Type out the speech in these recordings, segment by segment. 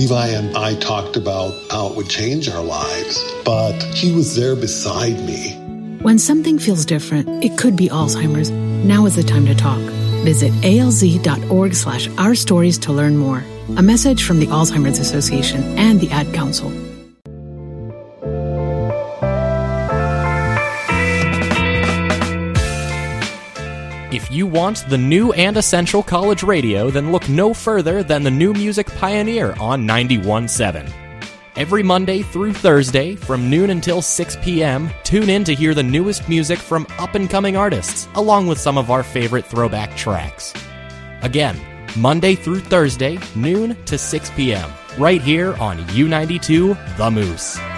Levi and I talked about how it would change our lives, but he was there beside me. When something feels different, it could be Alzheimer's. Now is the time to talk. Visit alz.org slash our stories to learn more. A message from the Alzheimer's Association and the Ad Council. If you want the new and essential college radio, then look no further than the New Music Pioneer on 91.7. Every Monday through Thursday, from noon until 6 p.m., tune in to hear the newest music from up and coming artists, along with some of our favorite throwback tracks. Again, Monday through Thursday, noon to 6 p.m., right here on U92 The Moose.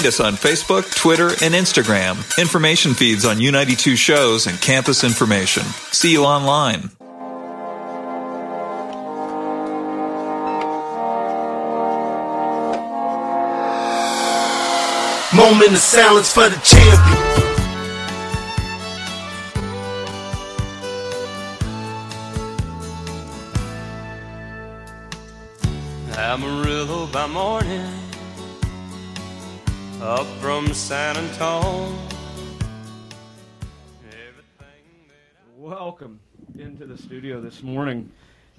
Find us on Facebook, Twitter, and Instagram. Information feeds on U92 shows and campus information. See you online. Moment of silence for the champion. Amarillo by morning, up from San Antone. Welcome into the studio this morning.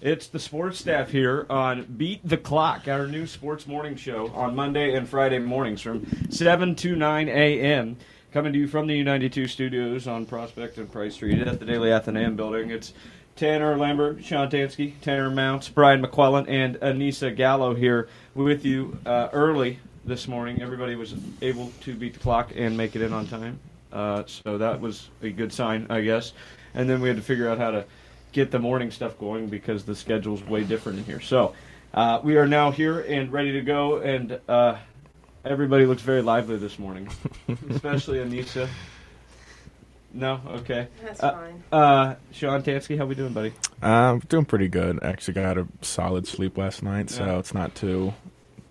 It's the sports staff here on Beat the Clock, our new sports morning show on Monday and Friday mornings from 7 to 9 a.m. Coming to you from the U92 studios on Prospect and Price Street at the Daily Athenaeum building. It's Tannor Lambert, Sean Tanski, Tanner Mountz, Brian McQuillen, and Aneissa Gallo here with you uh, early this morning. Everybody was able to beat the clock and make it in on time. Uh, so that was a good sign, I guess. And then we had to figure out how to get the morning stuff going because the schedule's way different in here. So uh, we are now here and ready to go, and uh, everybody looks very lively this morning, especially Aneissa. No, okay. That's Uh, fine. Uh, Sean Tanski, how we doing, buddy? I'm doing pretty good. Actually, got a solid sleep last night, so Yeah. it's not too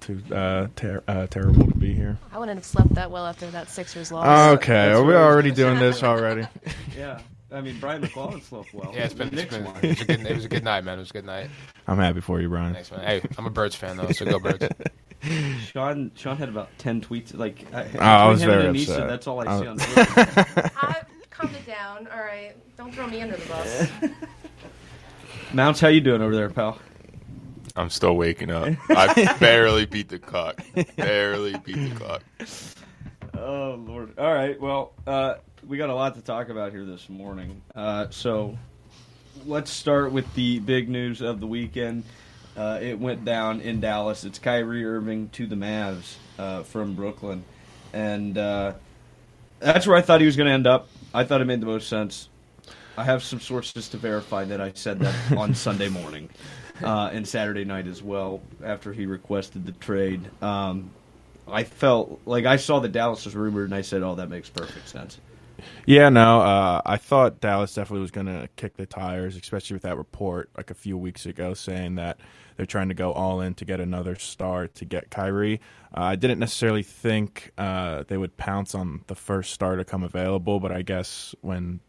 too uh, ter- uh, terrible to be here. I wouldn't have slept that well after that Sixers loss. Okay, that's are we what I was already doing this already? Yeah, I mean Brian McQuillen slept well. Yeah, it's been, The it's Knicks been won. it, was a good, it was a good night, man. It was a good night. I'm happy for you, Brian. Thanks, man. Hey, I'm a Birds fan though, so go Birds. Sean Sean had about ten tweets. Like I, Oh, I was between him very and Aneissa, upset. That's all I I see on was- Twitter. I, calm it down. All right. Don't throw me under the bus. Mountz, how you doing over there, pal? I'm still waking up. I barely beat the clock. Barely beat the clock. Oh Lord! All right, well, uh, we got a lot to talk about here this morning. Uh, so let's start with the big news of the weekend. Uh, it went down in Dallas. It's Kyrie Irving to the Mavs uh, from Brooklyn, and uh, that's where I thought he was going to end up. I thought it made the most sense. I have some sources to verify that I said that on Sunday morning uh, and Saturday night as well after he requested the trade. Um, I felt like I saw that Dallas was rumored, and I said, "Oh, that makes perfect sense." Yeah, no, uh, I thought Dallas definitely was going to kick the tires, especially with that report like a few weeks ago saying that they're trying to go all in to get another star to get Kyrie. Uh, I didn't necessarily think uh, they would pounce on the first star to come available, but I guess when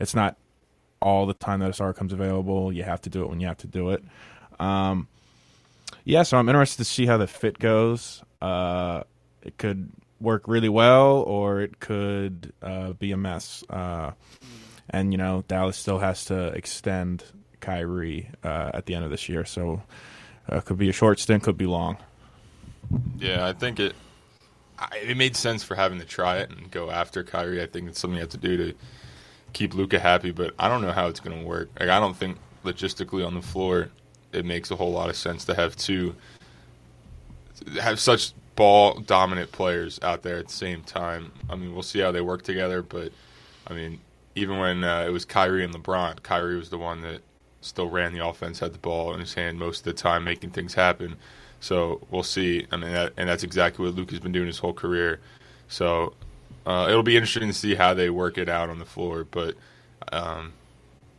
it's not all the time that a star comes available, you have to do it when you have to do it. Um, yeah, so I'm interested to see how the fit goes. Uh, it could work really well, or it could uh, be a mess. Uh, and you know, Dallas still has to extend Kyrie uh, at the end of this year, so uh, could be a short stint, could be long. Yeah, I think it. It made sense for having to try it and go after Kyrie. I think it's something you have to do to keep Luka happy, but I don't know how it's going to work. Like, I don't think logistically on the floor it makes a whole lot of sense to have two have such ball dominant players out there at the same time. I mean, we'll see how they work together, but I mean, even when uh, it was Kyrie and LeBron, Kyrie was the one that still ran the offense, had the ball in his hand most of the time, making things happen. So we'll see. I mean, that, and that's exactly what Luke has been doing his whole career. So uh, it'll be interesting to see how they work it out on the floor. But um,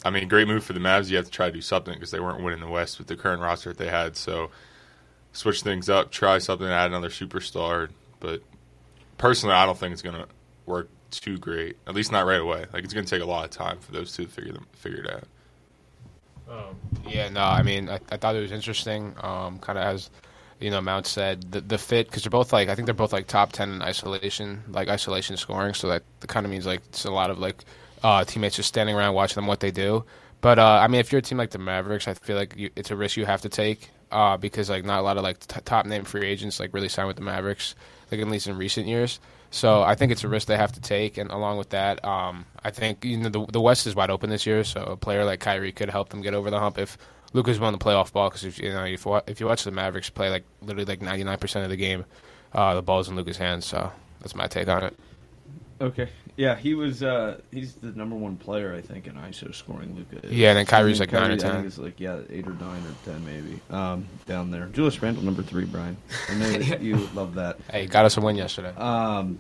I mean, great move for the Mavs. You have to try to do something because they weren't winning the West with the current roster that they had. So switch things up, try something, add another superstar. But personally, I don't think it's going to work too great. At least not right away. Like it's going to take a lot of time for those two to figure them figure it out. Yeah, no, I mean, I, I thought it was interesting. Um, kind of as you know, Mount said the the fit because they're both like I think they're both like top ten in isolation, like isolation scoring. So that kind of means like it's a lot of like uh, teammates just standing around watching them what they do. But uh, I mean, if you're a team like the Mavericks, I feel like you, it's a risk you have to take uh, because like not a lot of like t- top name free agents like really sign with the Mavericks, like at least in recent years. So I think it's a risk they have to take, and along with that, um, I think you know the the West is wide open this year. So a player like Kyrie could help them get over the hump if Luka's won the playoff ball. Because if you know if if you watch the Mavericks play like literally like ninety nine percent of the game, uh, the ball's in Luka's hands. So that's my take on it. Okay. Yeah, he was. Uh, he's the number one player, I think, in ISO scoring. Luka. Yeah, and then Kyrie's like nine or I 10. think it's like yeah, eight or nine or ten maybe. Um, down there, Julius Randle number three, Brian. I know that you love that. Hey, got us a win yesterday. Um,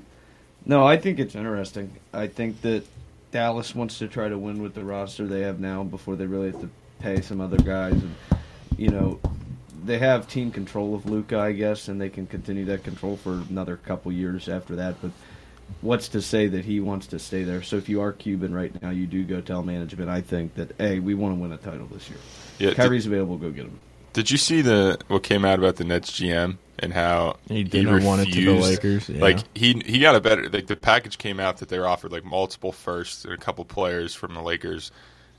no, I think it's interesting. I think that Dallas wants to try to win with the roster they have now before they really have to pay some other guys, and you know. They have team control of Luka, I guess, and they can continue that control for another couple years after that. But what's to say that he wants to stay there? So if you are Cuban right now, you do go tell management. I think that hey, we want to win a title this year. Yeah, Kyrie's available. Go get him. Did you see the what came out about the Nets GM and how He didn't want it to the Lakers, yeah. Like he he got a better like the package came out that they were offered like multiple firsts and a couple players from the Lakers,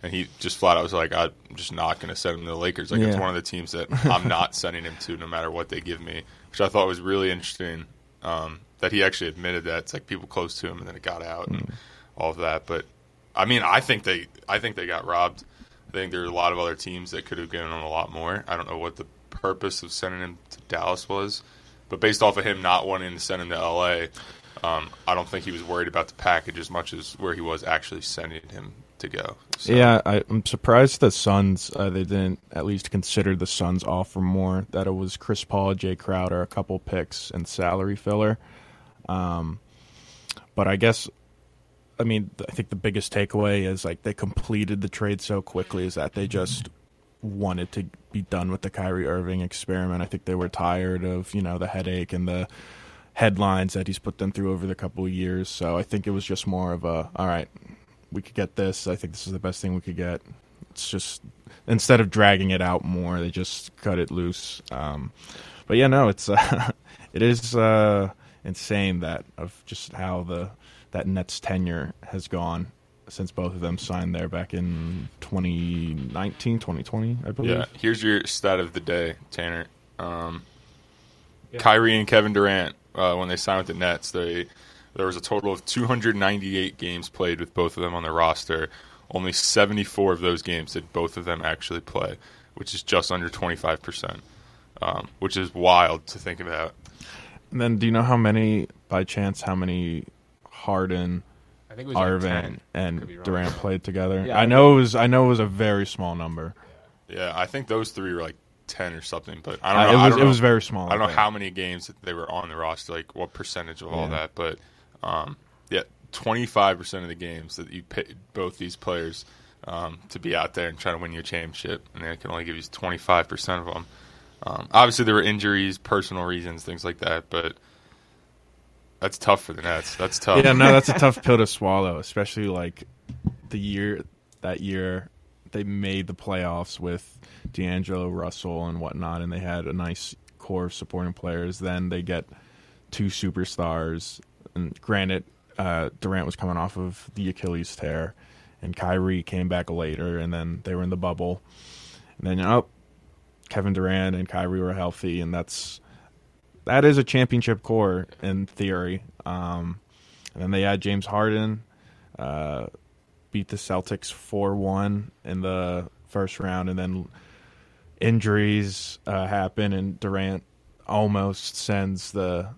and he just flat out was like I'm just not going to send him to the Lakers. Like it's one of the teams that I'm not sending him to no matter what they give me, which I thought was really interesting. Um, that he actually admitted that it's like people close to him, and then it got out and all of that. But I mean, I think they, I think they got robbed. I think there are a lot of other teams that could have given him a lot more. I don't know what the purpose of sending him to Dallas was, but based off of him not wanting to send him to LA, um, I don't think he was worried about the package as much as where he was actually sending him to go. So, Yeah, I, I'm surprised the Suns uh, they didn't at least consider the Suns offer more. That it was Chris Paul, Jae Crowder, a couple picks, and salary filler. Um, but I guess, I mean, I think the biggest takeaway is like they completed the trade so quickly is that they just wanted to be done with the Kyrie Irving experiment. I think they were tired of you know the headache and the headlines that he's put them through over the couple of years. So I think it was just more of a all right, we could get this. I think this is the best thing we could get. It's just instead of dragging it out more, they just cut it loose. Um, but yeah, no, it's uh, it is uh, insane that of just how the that Nets tenure has gone since both of them signed there back in 2019, 2020, I believe. Yeah, here's your stat of the day, Tanner. Um, Kyrie and Kevin Durant, uh, when they signed with the Nets, they there was a total of 298 games played with both of them on the roster. Only 74 of those games did both of them actually play, which is just under 25 percent, um, which is wild to think about. And then, do you know how many, by chance, how many Harden, I think it was like Arvin, 10. Could be and. Durant played together? Yeah, I I know it was. I know it was a very small number. Yeah, I think those three were like 10 or something, but I Uh, don't know. it was- don't it know- was very small, I don't know how many games that they were on the roster, like what percentage of all that, but um, yeah, 25% of the games that you paid both these players um, to be out there and try to win your championship, and they can only give you 25% of them. Um, obviously, there were injuries, personal reasons, things like that, but that's tough for the Nets. That's tough. Yeah, no, that's a tough pill to swallow, especially like the year that year they made the playoffs with D'Angelo Russell and whatnot, and they had a nice core of supporting players. Then they get two superstars, and granted, uh, Durant was coming off of the Achilles tear, and Kyrie came back later, and then they were in the bubble, and then oh, Kevin Durant and Kyrie were healthy, and that's that is a championship core in theory. Um, and then they had James Harden uh, beat the Celtics four one in the first round, and then injuries uh, happen, and Durant almost sends the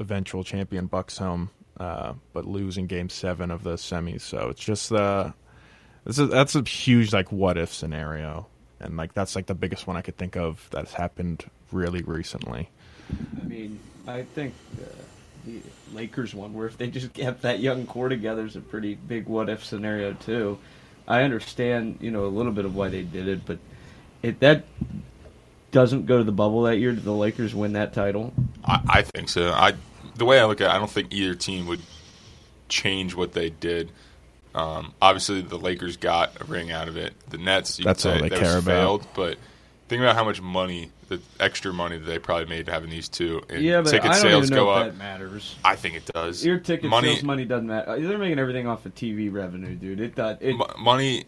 eventual champion Bucks home, uh, but lose in Game Seven of the semis. So it's just uh, this is that's a huge like what if scenario, and like that's like the biggest one I could think of that's happened really recently. I mean, I think uh, the Lakers one, where if they just kept that young core together, is a pretty big what if scenario too. I understand, you know, a little bit of why they did it, but if that doesn't go to the bubble that year, did the Lakers win that title? I, I think so. I the way I look at it, I don't think either team would change what they did. Um, obviously, the Lakers got a ring out of it. The Nets, you That's could all say, they that care was about. failed. But think about how much money, the extra money that they probably made having these two. And yeah, but ticket I don't sales even know go if up. that matters. I think it does. Your ticket money, sales money doesn't matter. Uh, They're making everything off of TV revenue, dude. It does. It, mo- money,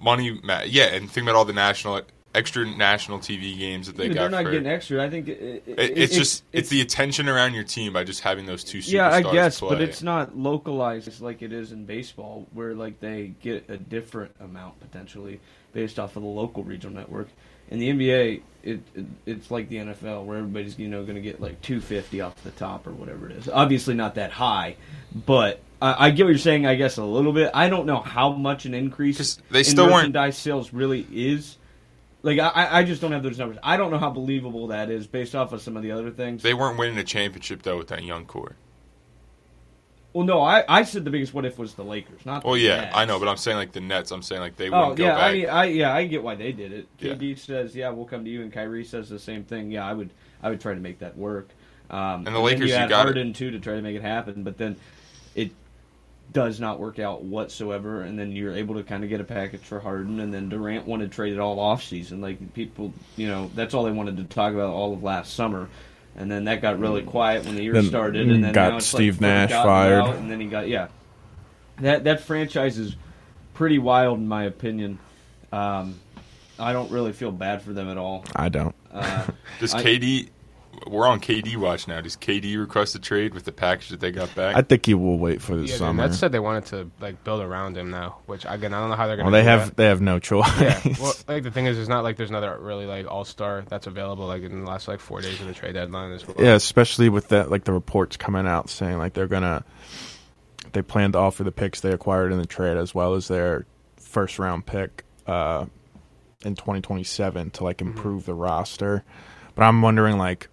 money. ma- Yeah, and think about all the national, extra national TV games that they Dude, got. they're not for, getting extra. I think it, it, It, it- it's, just it's, the attention around your team by just having those two superstars yeah, I guess, play. but it's not localized like it is in baseball, where like they get a different amount potentially based off of the local regional network. In the NBA, it, it it's like the NFL, where everybody's you know going to get like two fifty off the top or whatever it is. Obviously not that high, but I, get what you're saying. I guess a little bit. I don't know how much an increase they in still weren't- merchandise sales really is. Like I, I just don't have those numbers. I don't know how believable that is based off of some of the other things. They weren't winning a championship though with that young core. Well, no, I, I said the biggest what if was the Lakers, not. Well, yeah, Nets. I know, but I'm saying like the Nets. I'm saying like they Oh wouldn't go yeah, back. I mean, I yeah, I get why they did it. Yeah. KD says, "Yeah, we'll come to you," and Kyrie says the same thing. Yeah, I would, I would try to make that work. Um, And the Lakers, you, you got it. Harden too to try to make it happen, but then it does not work out whatsoever. And then you're able to kind of get a package for Harden, and then Durant wanted to trade it all off season. Like people, you know, that's all they wanted to talk about all of last summer. And then that got really quiet when the year Then started, and then got now it's Steve like Nash forgotten fired. about, and then he got yeah. That that franchise is pretty wild in my opinion. Um, I don't really feel bad for them at all. I don't. Uh, Does I- KD we're on KD watch now. Does KD request a trade with the package that they got back? I think he will wait for the Yeah, the summer. Nets said they wanted to like build around him now, which again I don't know how they're gonna. Well, they do have that. they have no choice. Yeah, well, like the thing is, it's not like there's another really like all star that's available like in the last like four days of the trade deadline as well. Yeah, especially with that, like the reports coming out saying like they're gonna, they plan to offer the picks they acquired in the trade as well as their first round pick uh, in 2027 to like improve the roster. But I'm wondering like,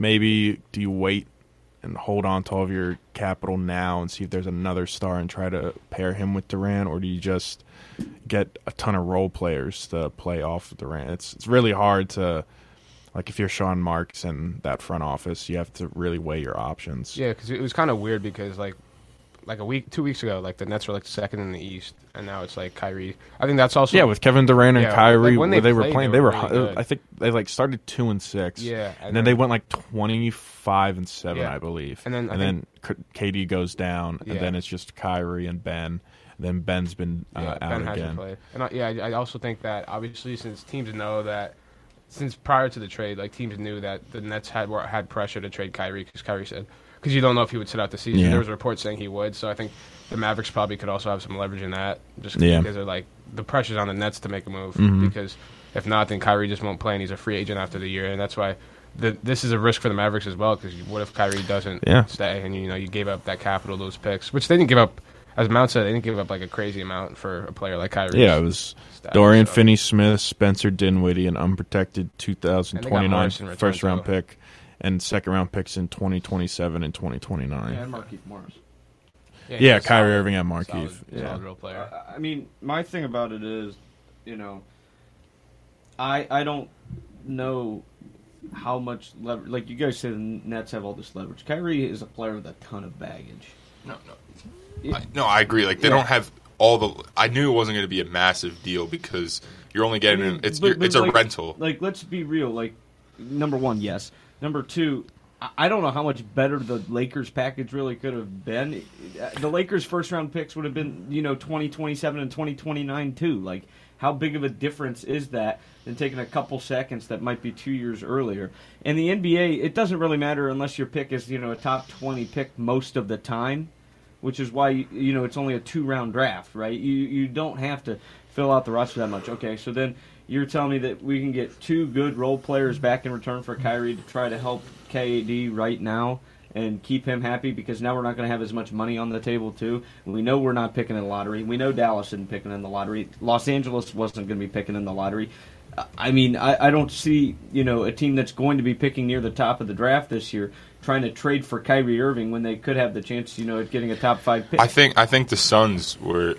maybe do you wait and hold on to all of your capital now and see if there's another star and try to pair him with Durant, or do you just get a ton of role players to play off of Durant? It's it's really hard to like if you're Sean Marks and that front office, you have to really weigh your options. Yeah, because it was kind of weird because like like a week, two weeks ago, like the Nets were like second in the East, and now it's like Kyrie. I think that's also Yeah, with Kevin Durant and Yeah, Kyrie, like, when where they, were playing, they were. really hi- good. I think they like started two and six. Yeah, and, and then, they went like twenty five and seven, Yeah. I believe. And then and then KD goes down, Yeah. and then it's just Kyrie and Ben. And then Ben's been uh, out Ben hasn't again. played. And I, yeah, I, I also think that obviously since teams know that since prior to the trade, like teams knew that the Nets had were, had pressure to trade Kyrie because Kyrie said because you don't know if he would sit out the season. Yeah. There was a report saying he would, so I think the Mavericks probably could also have some leverage in that just Yeah. because they're like the pressure's on the Nets to make a move Mhm. because if not, then Kyrie just won't play and he's a free agent after the year, and that's why. The, this is a risk for the Mavericks as well because what if Kyrie doesn't Yeah. stay and you know you gave up that capital, those picks, which they didn't give up. As Mount said, they didn't give up like a crazy amount for a player like Kyrie. Yeah, it was Dorian Finney-Smith, Spencer Dinwiddie, an unprotected 2029 Morris in return, first round pick, and second round picks in 2027 and 2029. Yeah, and Markieff Morris. Yeah, Kyrie Irving and Markieff. yeah. solid role player. I mean, my thing about it is, you know, I I don't know how much leverage. Like you guys say, the Nets have all this leverage. Kyrie is a player with a ton of baggage. No, no. I, no, I agree. Like they Yeah. don't have all the. I knew it wasn't going to be a massive deal because you're only getting him. It's But- but it's a rental. Like, let's be real. Like, number one, yes. Number two, I- don't know how much better the Lakers package really could have been. The Lakers' first round picks would have been, you know, 2027 and 2029 too. Like, how big of a difference is that than taking a couple seconds that might be two years earlier? And the NBA, it doesn't really matter unless your pick is, you know, a top 20 pick most of the time which is why you know it's only a two round draft, right? You you don't have to fill out the roster that much. Okay, so then you're telling me that we can get two good role players back in return for Kyrie to try to help KD right now and keep him happy because now we're not going to have as much money on the table too. We know we're not picking in the lottery. We know Dallas isn't picking in the lottery. Los Angeles wasn't going to be picking in the lottery. I mean, I, I don't see you know a team that's going to be picking near the top of the draft this year trying to trade for Kyrie Irving when they could have the chance, you know, at getting a top five pick. I think I think the Suns were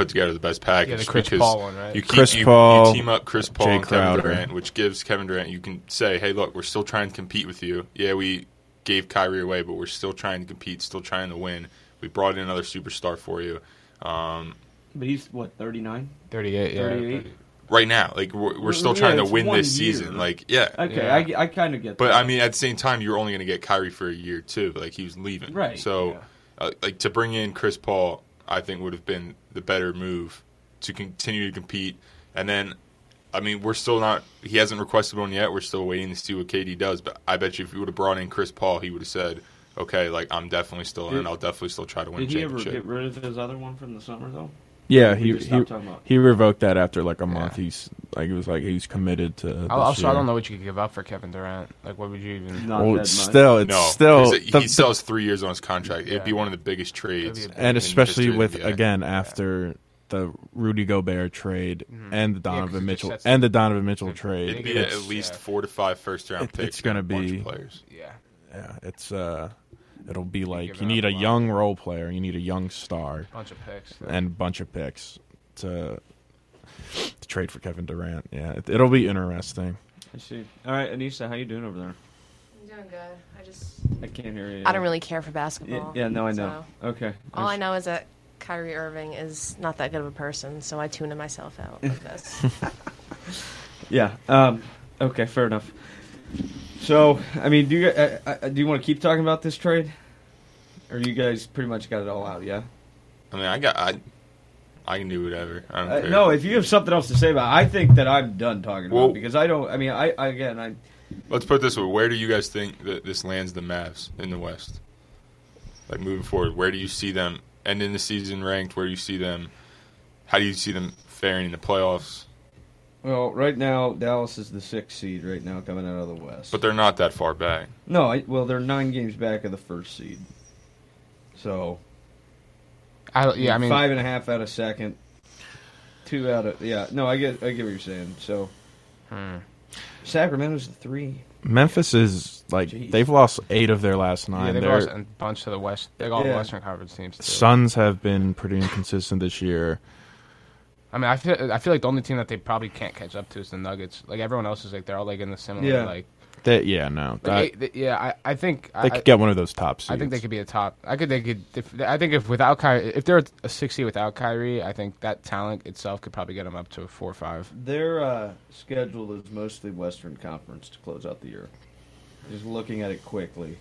put together the best package. Yeah, the Chris because Paul one, right? You keep, Chris you, Paul, you team up Chris Paul Jae and Kevin Crowder. Durant, which gives Kevin Durant. You can say, "Hey, look, we're still trying to compete with you. Yeah, we gave Kyrie away, but we're still trying to compete, still trying to win. We brought in another superstar for you." Um, but he's what thirty nine. 38, yeah. 38. right now, like we're, we're still Yeah, trying to win this year. season. Like, yeah, Okay, Yeah. I, I kind of get But that. I mean, at the same time, you're only going to get Kyrie for a year too. Like he was leaving, Right, So, uh, like to bring in Chris Paul, I think would have been the better move to continue to compete. And then, I mean, we're still not. He hasn't requested one yet. We're still waiting to see what KD does. But I bet you, if you would have brought in Chris Paul, he would have said, "Okay, like I'm definitely still in. Did- I'll definitely still try to win Did he ever championship." get rid of his other one from the summer though? Yeah, he he, about- he revoked that after like a month. He's like he was like he's committed to. This I- Also, I don't know what you could give up for Kevin Durant. Like, what would you even? Not Well, that it's much. still it's no, still 'cause it- the- he still has three years on his contract. It'd be Yeah. one of the biggest trades, It'd be a- and especially history with the again after the Rudy Gobert trade Mhm. and the Donovan it just Mitchell and the- the Donovan Mitchell trade. It'd be it's- at least yeah. four to five first round It- picks. it's gonna and a bunch of be- players. Yeah. yeah, it's uh, it'll be like you need a a lot. young role player, you need a young star, Bunch of picks. and a bunch of picks to to trade for Kevin Durant. Yeah, it, it'll be interesting. I see. All right, Aneissa, how you doing over there? I'm doing good. I just I can't hear you. I don't really care for basketball. yeah, no, I know. so- Okay. All I know is that Kyrie Irving is not that good of a person, so I tune myself out with this. Yeah. Um, okay. Fair enough. So, I mean, do you uh, uh, do you want to keep talking about this trade, or you guys pretty much got it all out? Yeah. I mean, I got I, I can do whatever. I don't Uh, care. no, if you have something else to say about, it, I think that I'm done talking about Well- it because I don't. I mean, I, I again, I Let's put this way: Where do you guys think that this lands the Mavs in the West? Like moving forward, where do you see them ending the season ranked? Where do you see them? How do you see them faring in the playoffs? Well, right now Dallas is the sixth seed right now coming out of the West. But they're not that far back. No, I, well they're nine games back of the first seed. So I, yeah, I mean, five and a half out of second, two out of yeah. No, I get I get what you're saying. So Hmm. Sacramento's the three. Memphis is like they've lost eight of their last nine. yeah, they've Their lost a bunch to the West. They all Yeah. Western Conference teams. Too. Suns have been pretty inconsistent this year. I mean, I feel I feel like the only team that they probably can't catch up to is the Nuggets. Like everyone else is like they're all like in the similar Yeah. like. They, yeah, no, like, that- eh, th- yeah, I, I think they I, could get one of those top seeds. I think they could be a top. I could. They could. If, I think if without Kyrie, if they're a six seed without Kyrie, I think that talent itself could probably get them up to a four or five. Their uh, schedule is mostly Western Conference to close out the year. Just looking at it quickly.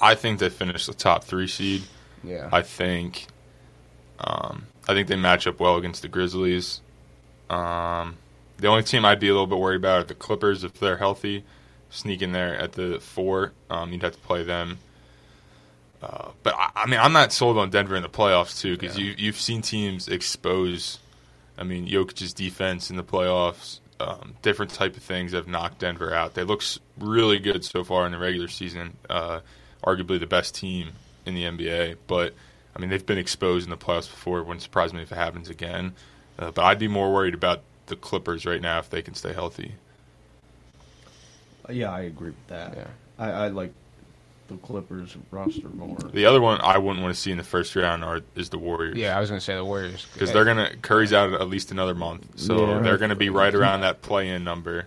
I think they finish the top three seed. Yeah. I think. Um, I think they match up well against the Grizzlies. Um, the only team I'd be a little bit worried about are the Clippers if they're healthy. Sneak in there at the four. Um, you'd have to play them. Uh, but I, I mean, I'm not sold on Denver in the playoffs too because you you've seen teams expose. I mean, Jokic's defense in the playoffs, um, different type of things have knocked Denver out. They look really good so far in the regular season. Uh, arguably the best team in the NBA, but I mean they've been exposed in the playoffs before. It wouldn't surprise me if it happens again. Uh, but I'd be more worried about the Clippers right now if they can stay healthy. Uh, Yeah, I agree with that. Yeah. I, I like the Clippers roster more. The other one I wouldn't want to see in the first round are is the Warriors. Yeah, I was gonna say the Warriors because they're gonna Curry's out at least another month, so Yeah. they're gonna be right around that play-in number.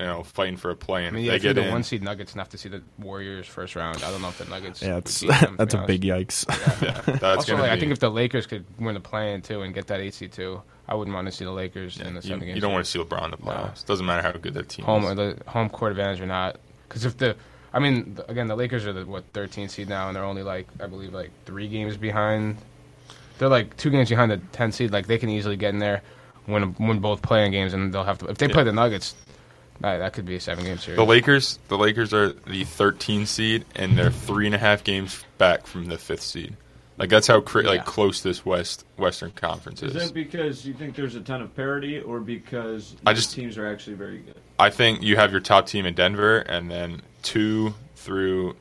You know, fighting for a play-in. I mean, if yeah, they if you're get the in, one seed Nuggets enough to see the Warriors first round. I don't know if the Nuggets. Yeah, would them, that's be a big yikes. Yeah. That's also, gonna like, I think if the Lakers could win the play-in too and get that eight seed too, I wouldn't want to see the Lakers in the you, seven you games. don't want to see LeBron in the playoffs. Doesn't matter how good that team home is. or the home court advantage or not. Because if the, I mean, again, the Lakers are the what 13 seed now, and they're only like I believe like three games behind. They're like two games behind the 10 seed. Like they can easily get in there, win win both playing games, and they'll have to. If they play the Nuggets, that, that could be a seven game series. The Lakers, the Lakers are the 13 seed, and they're three and a half games back from the fifth seed. Like that's how cra- Yeah. like close this West Western Conference Is is. that because you think there's a ton of parity, or because I just- teams are actually very good? I think you have your top team in Denver, and then two through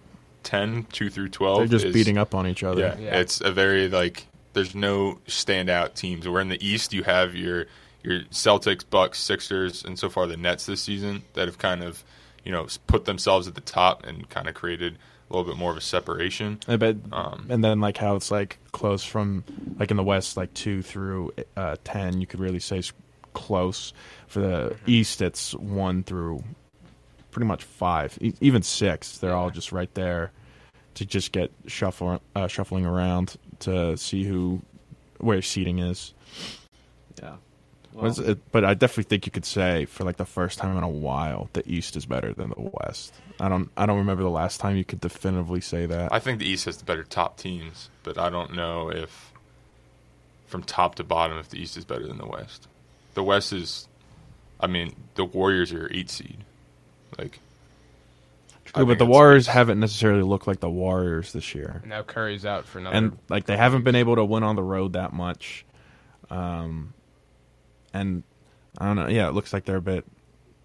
10, two through 12. They're just is- beating up on each other. Yeah, Yeah. it's a very like. There's no standout teams. Where in the East you have your your Celtics, Bucks, Sixers, and so far the Nets this season that have kind of you know put themselves at the top and kind of created a little bit more of a separation. I bet, Um, and then like how it's like close from like in the West, like two through uh, ten, you could really say is close. For the East, it's one through pretty much five, e- even six. They're all just right there to just get shuffle uh, shuffling around to see who where seating is. Yeah. But it- but I definitely think you could say for like the first time in a while, the East is better than the West. I don't I don't remember the last time you could definitively say that. I think the East has the better top teams, but I don't know if from top to bottom if the East is better than the West. The West is, I mean, the Warriors are eight seed, like. True, but the it's- Warriors haven't necessarily looked like the Warriors this year, now Curry's out for another. and like they haven't been able to win on the road that much. Um, and I don't know. Yeah, it looks like they're a bit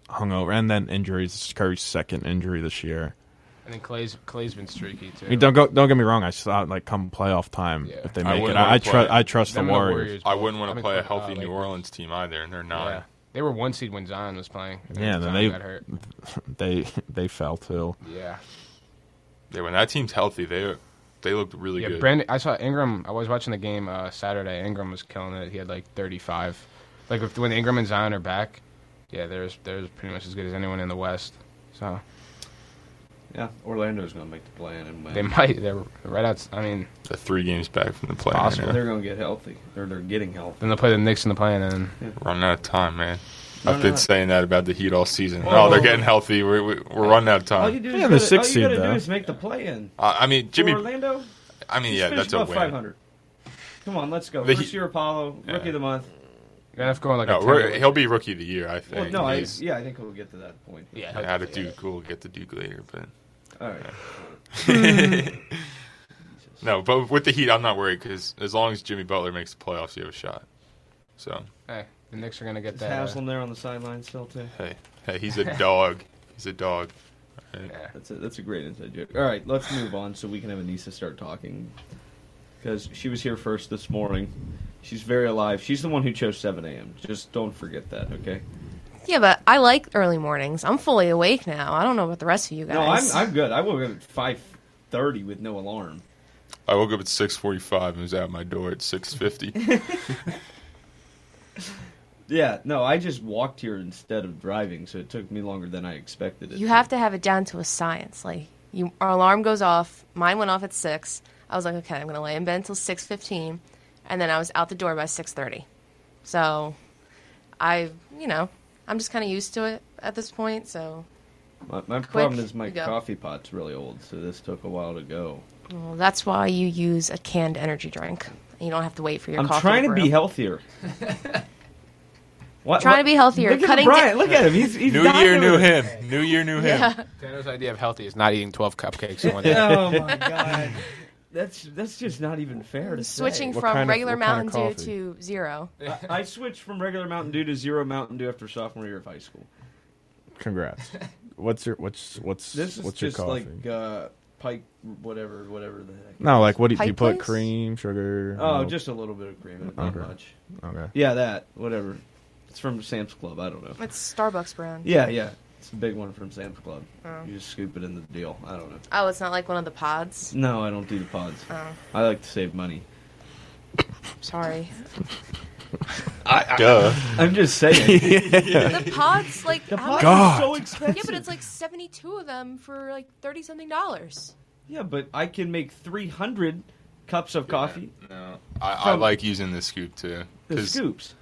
hungover, and then injuries. This is Curry's second injury this year. and then Clay's Clay's been streaky too. I mean, don't go, don't get me wrong. I saw like come playoff time if they I make it. I, wanna I, tru- play- I trust the Them and the Warriors. Warriors I wouldn't want to play a uh, healthy New Orleans team either, and they're not. Yeah, they were one seed when Zion was playing. Yeah, then Zion they got hurt. they they fell too. Yeah. Yeah, when that team's healthy, they they looked really yeah, good. Brandon. I saw Ingram. I was watching the game uh, Saturday. Ingram was killing it. He had like 35. Like if, when Ingram and Zion are back, yeah, there's there's pretty much as good as anyone in the West. So Yeah, Orlando's going to make the play-in and win. they might. They're right out. I mean, They're three games back from the play. In. Possible. They're going to get healthy. They're they're getting healthy. then they'll play the Knicks in the play-in, and Running out of time, man. No, I've no, been no. saying that about the Heat all season. Whoa. Oh, they're getting healthy. We're, we're we're running out of time. All you do Yeah, is the gotta, sixth all you gotta do though. is make the play-in. Uh, I mean, For Jimmy. Orlando, I mean, yeah, that's a win. 500. Come on, let's go. The First Heat- year Paolo, rookie Yeah. of the month. You're gonna have to go on like No, a 10 he'll be rookie of the year. I Well, think. no, I, He's- yeah, I think we'll get to that point. Yeah. out of Duke. We'll get to Duke later, but All right. no, but with the Heat, I'm not worried because as long as Jimmy Butler makes the playoffs, you have a shot. So Hey, the Knicks are gonna get Is that. uh, Haslem there on the sideline still too? hey, hey, he's a dog. He's a dog. All right. That's a, that's a great inside joke. All right, let's move on so we can have Aneissa start talking because she was here first this morning. She's very alive. She's the one who chose 7 a.m. Just don't forget that, okay? Yeah, but I like early mornings. I'm fully awake now. I don't know about the rest of you guys. No, I'm. I'm good. I woke up at 5:30 with no alarm. I woke up at 6:45 and was at my door at 6:50. Yeah, no, I just walked here instead of driving, so it took me longer than I expected it. you have to have it down to a science. Like, you, our alarm goes off. Mine went off at six. I was like, okay, I'm gonna lay in bed until six fifteen, and then I was out the door by six thirty. So, I, you know, I'm just kind of used to it at this point. So, My, my Quick, problem is my coffee pot's really old, so this took a while to go. well, that's why you use a canned energy drink. You don't have to wait for your coffee. I'm coffee. trying to brew. be healthier. What, Trying what- to be healthier, Look at cutting Brian. down- Look at him. He's, he's New year, new over him. New year, new him. Yeah. Tanner's idea of healthy is not eating 12 cupcakes in one day. oh my god, that's that's just not even fair to say. Switching say. from kind of- regular what kind Mountain of Dew to zero. I switched from regular Mountain Dew to zero Mountain Dew after sophomore year of high school. Congrats. What's your what's what's This is what's your just coffee? like uh, Pike, whatever, whatever the heck. no, like what do you, do you put? Place? Cream, sugar. Oh, milk? just a little bit of cream, not Okay. much. okay. Yeah, that whatever. It's from Sam's Club. I don't know. It's Starbucks brand. Yeah, yeah. It's a big one from Sam's Club. Oh. You just scoop it in the deal. I don't know. Oh, it's not like one of the pods. No, I don't do the pods. Oh, I like to save money. sorry. Duh. I'm just saying. the pods, like, the pods much- are so expensive. Yeah, but it's like seventy-two of them for like thirty something dollars. Yeah, but I can make 300 cups of coffee. No, I, I like using the scoop too. The 'cause- scoops.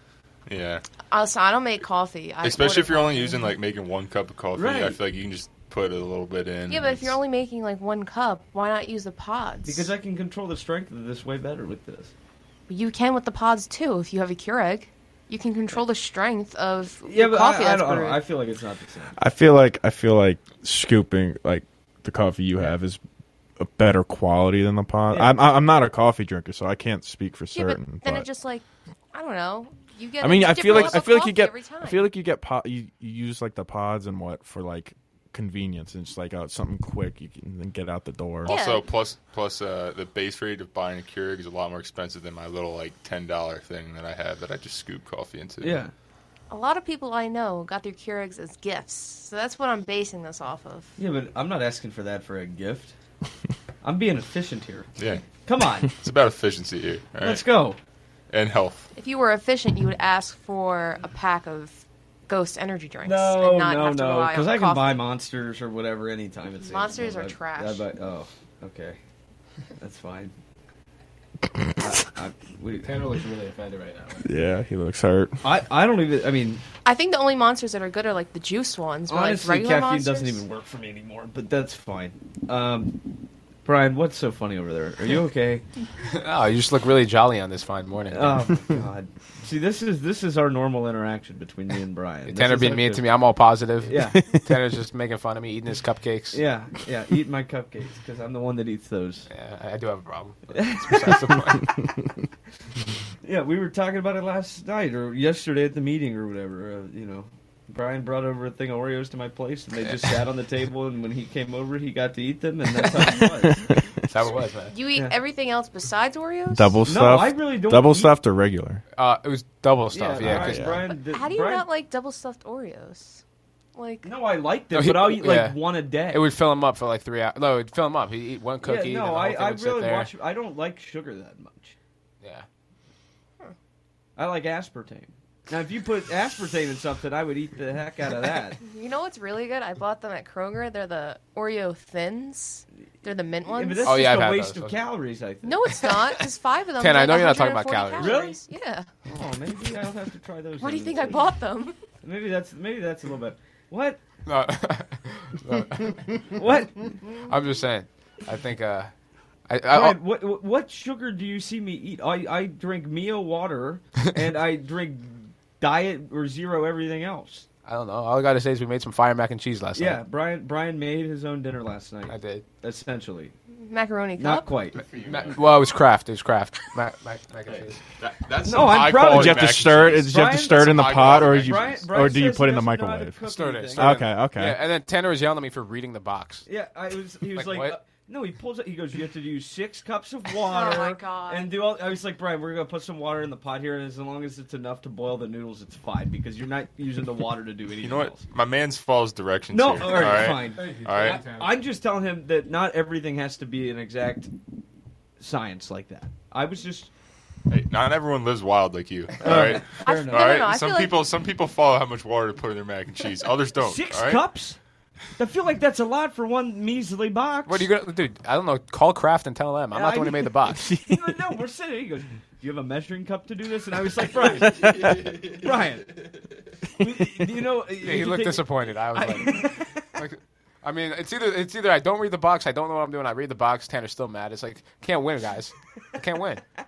Yeah, Also, I don't make coffee. I especially if you're only using like making one cup of coffee. I feel like you can just put a little bit in. Yeah, and but if you're it's- only making like one cup, why not use the pods? Because I can control the strength of this way better with this. you can with the pods too. If you have a Keurig, you can control the strength of Yeah, the but coffee I, I, that's don't, I, brewed. don't, I feel like it's not the same. I feel like I feel like scooping like the coffee you have is a better quality than the pod. Yeah. I'm I'm not a coffee drinker, so I can't speak for yeah, but certain. then but- it just like I don't know. You get. I mean, I feel like I feel like you get. I feel like you get po- you, you use like the pods and what for like convenience and just like uh, something quick you can then get out the door. Yeah. Also, plus plus uh, the base rate of buying a Keurig is a lot more expensive than my little like ten dollar thing that I have that I just scoop coffee into. Yeah. a lot of people I know got their Keurigs as gifts, so that's what I'm basing this off of. Yeah, but I'm not asking for that for a gift. I'm being efficient here. yeah. Come on, It's about efficiency here. all right? let's go. And health. If you were efficient, you would ask for a pack of Ghost energy drinks No, and not no, have to no, rely because I can coffee. buy monsters or whatever anytime. It's Monsters are trash. oh, okay, that's fine. I, I, we, Tanner looks really offended right now. Yeah, he looks hurt. I, I don't even. I mean, I think the only monsters that are good are like the juice ones. Honestly, like caffeine monsters, doesn't even work for me anymore. But that's fine. Um, Brian, what's so funny over there? Are you okay? Oh, you just look really jolly on this fine morning. oh my god! See, this is this is our normal interaction between me and Brian. Tanner being mean to me, I'm all positive. Yeah. Tanner's just making fun of me eating his cupcakes. Yeah, yeah. Eat my cupcakes because I'm the one that eats those. Yeah, I I do have a problem. but the point. Yeah, we were talking about it last night or yesterday at the meeting or whatever. Uh, you know, Brian brought over a thing of Oreos to my place, and they just sat on the table. And when he came over, he got to eat them, and that's how it was. That's how it was, man. You eat Yeah. everything else besides Oreos. Double stuff. No, stuffed. I really don't Double eat- stuffed or regular. Uh, it was double stuff, yeah. Brian- 'cause- Brian did- How do you Brian- not like double stuffed Oreos? Like No, I like them, No, he- but I'll eat like yeah. one a day. It would fill him up for like three hours. No, it would fill him up. He'd eat one cookie. yeah, and no, the I, thing I would sit really there. watch. I don't like sugar that much. Yeah. I like aspartame. Now, if you put aspartame in something, I would eat the heck out of that. you know what's really good? I bought them at Kroger. They're the Oreo thins. They're the mint Yeah, ones. but that's Oh, yeah, just I've a waste those. of calories. I think. no, it's not. Just five of them. Ken, is I know you're not talking about 140 calories. Really? Yeah. Oh, maybe I'll have to try those. Why do you think I bought them? Maybe that's maybe that's a little bit. What? No. No. What? I'm just saying. I think. Uh, I, I, Brian, what what- what sugar do you see me eat? I, I drink Mio water and I drink diet or zero everything else. I don't know. All I gotta say is we made some fire mac and cheese last night. Yeah. Brian Brian made his own dinner last night. I did. Essentially. Macaroni Not quite. Ma- well, it was Kraft. It was Kraft. mac, mac, mac and cheese. That, that's No, some I'm high proud of quality Did you have to mac and stir it? cheese. Did you have to Brian- stir it in the That's pot, or quality you, Brian- Brian or do you says put it in he the doesn't know how to microwave? cook Stirred it. anything. stirred it. Okay, okay. Yeah, and then Tanner was yelling at me for reading the box. Yeah, I was. He was Like like, what? Uh, no. He pulls it. He goes, "You have to do six cups of water." Oh my God. And do all. I was like, Brian, we're gonna put some water in the pot here, and as long as it's enough to boil the noodles, it's fine because you're not using the water to do anything You know what? else. My man's follows directions No, here. all right, fine. All right. I, am just telling him that not everything has to be an exact science like that. I was just. Hey, not everyone lives wild like you. All fair I- enough. no, no, no, some feel like- people, some people follow how much water to put in their mac and cheese. Others don't. Six all right? cups? I feel like that's a lot for one measly box. What are you gonna, dude? I don't know. Call Kraft and tell them. I'm not the one who made the box. He goes, no, we're sitting. He goes, "Do you have a measuring cup to do this?" And I was like, "Brian, Brian, we- you know." Yeah, he looked disappointed. I was like, like, I mean, it's either it's either I don't read the box, I don't know what I'm doing. I read the box, Tanner's still mad. It's like can't win, guys. I can't win.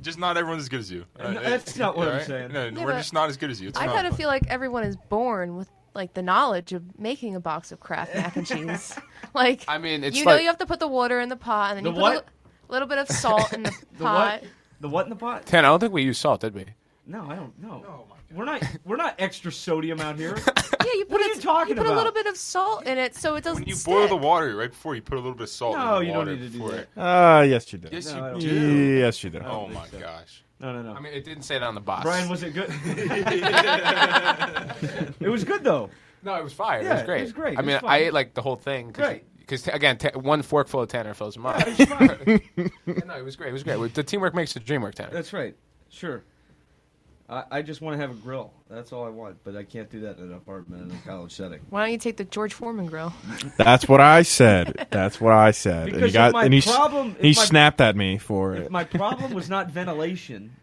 Just not everyone's as good as you. No, that's not what All I'm saying. No, Yeah, we're but just not as good as you. It's I not. kind of feel like everyone is born with like the knowledge of making a box of Kraft mac and cheese. like I mean, it's you know like- you have to put the water in the pot and then The you put what? a li- little bit of salt in the, The pot. what? The what in the pot? Tanner, I don't think we used salt, did we? No, I don't know. we're not. We're not extra sodium out here. Yeah, you put What are it- you talking put a about? little bit of salt in it so it doesn't When you stick. boil the water right before you put a little bit of salt No, in the you don't water need to do before that. it. Uh, yes, you do. Yes, No, I you don't do. Yes, you do. Oh my gosh. No, no, no. I mean, it didn't say it on the box. Brian, was it good? it was good though. No, it was fire. it Yeah, was great. it was great. I It mean, was fun. I ate like the whole thing. Cause, Great. Because again, ta one forkful of Tanner fills him up. Yeah, it's fine. no, it was great. It was great. The teamwork makes the dream work, Tanner. That's right. Sure. I, I just want to have a grill. That's all I want, but I can't do that in an apartment in a college setting. Why don't you take the George Foreman grill? That's what I said. That's what I said. and Because he if got my and he, s- problem- if he my- snapped at me for If it. my problem was not ventilation,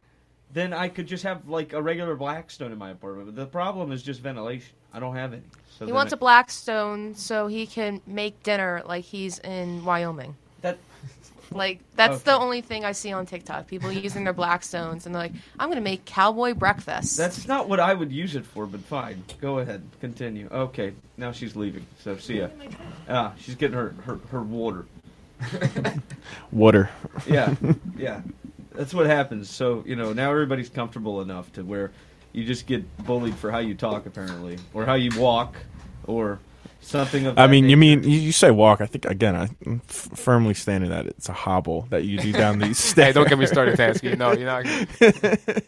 then I could just have like a regular Blackstone in my apartment. But the problem is just ventilation. I don't have any. So He then wants I- a Blackstone so he can make dinner like he's in Wyoming. That Like that's the only thing I see on TikTok. People using their Blackstones and they're like, "I'm gonna make cowboy breakfast." That's not what I would use it for, but fine. Go ahead. Continue. Okay. Now she's leaving. So see ya. Ah, she's getting her, her, her water. Water. Yeah. Yeah. That's what happens. So, you know, now everybody's comfortable enough to where you just get bullied for how you talk, apparently, or how you walk, or something of I that mean, you mean you, you say walk? I think again, I'm f- firmly standing that it's a hobble that you do down these stairs. Hey, don't get me started, Tanski. No, you're not.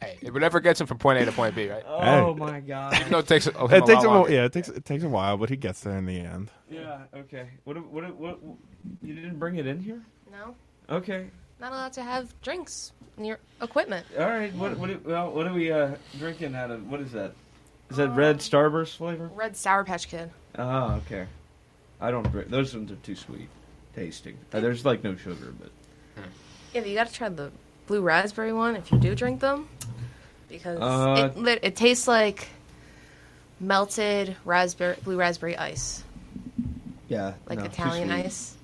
hey, whatever gets him from point A to point B, right? Oh, Hey. my God. Even though it takes, oh, It takes a while, yeah, it takes it takes a while, but he gets there in the end. Yeah, okay. What, what, what, what, you didn't bring it in here? no, Okay. not allowed to have drinks in your equipment. All right. What, what, well, what are we uh, drinking out of? What is that? Is that red Starburst flavor? Red Sour Patch Kid. Oh, okay. I don't drink. Those ones are too sweet tasting. Uh, there's like no sugar, but Yeah, but you gotta try the blue raspberry one if you do drink them, because Uh, it lit- it tastes like melted raspberry blue raspberry ice, yeah, like no, too Italian sweet. ice.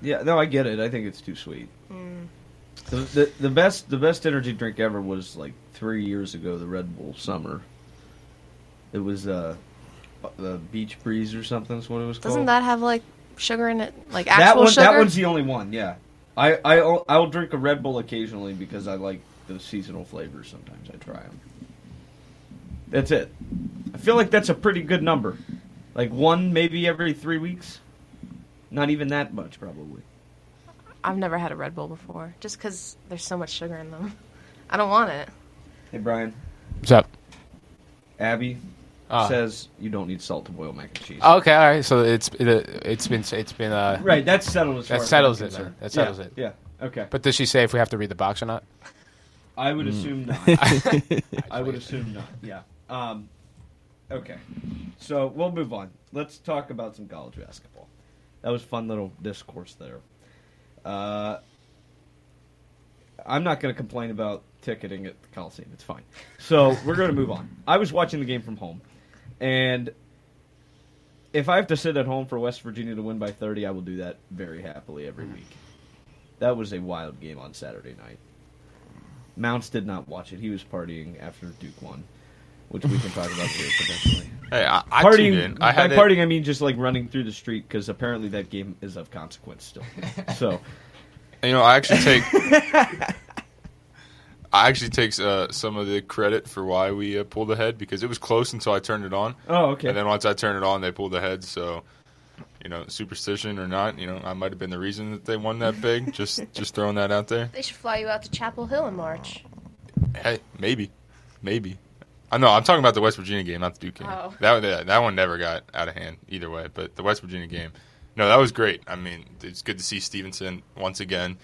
Yeah, no, I get it. I think it's too sweet. Mm. The, the the best the best energy drink ever was like three years ago. The Red Bull Summer. It was uh, the Beach Breeze or something. Is what it was called. Doesn't that have like sugar in it, like that actual one? sugar? That one's the only one. Yeah, I I I'll drink a Red Bull occasionally because I like the seasonal flavors. Sometimes I try them. That's it. I feel like that's a pretty good number. Like one maybe every three weeks. Not even that much, probably. I've never had a Red Bull before, just because there's so much sugar in them. I don't want it. Hey Brian, What's up? Abby Ah. says you don't need salt to boil mac and cheese. Okay, all right. So it's it, uh, it's been it's been uh Right, that's settled as that settles it. Then. That settles Yeah, it. yeah, okay. But does she say if we have to read the box or not? I would Mm. assume not. I would assume not. Yeah. Um, okay. So we'll move on. Let's talk about some college basketball. That was fun little discourse there. Uh, I'm not going to complain about ticketing at the Coliseum. It's fine. So we're going to move on. I was watching the game from home, and if I have to sit at home for West Virginia to win by 30, I will do that very happily every mm. week. That was a wild game on Saturday night. Mountz did not watch it. He was partying after Duke won, which we can talk about too potentially. Hey, I, I partying. I by it- partying, I mean just like running through the street because apparently that game is of consequence still. So You know, I actually take. I actually take uh, some of the credit for why we uh, pulled ahead because it was close until I turned it on. Oh, okay. And then once I turned it on, they pulled ahead. So, you know, superstition or not, you know, I might have been the reason that they won that big. just, just throwing that out there. They should fly you out to Chapel Hill in March. Hey, maybe, maybe. I know. I'm talking about the West Virginia game, not the Duke game. Oh. That that that one never got out of hand either way. But the West Virginia game, no, that was great. I mean, it's good to see Stevenson once again.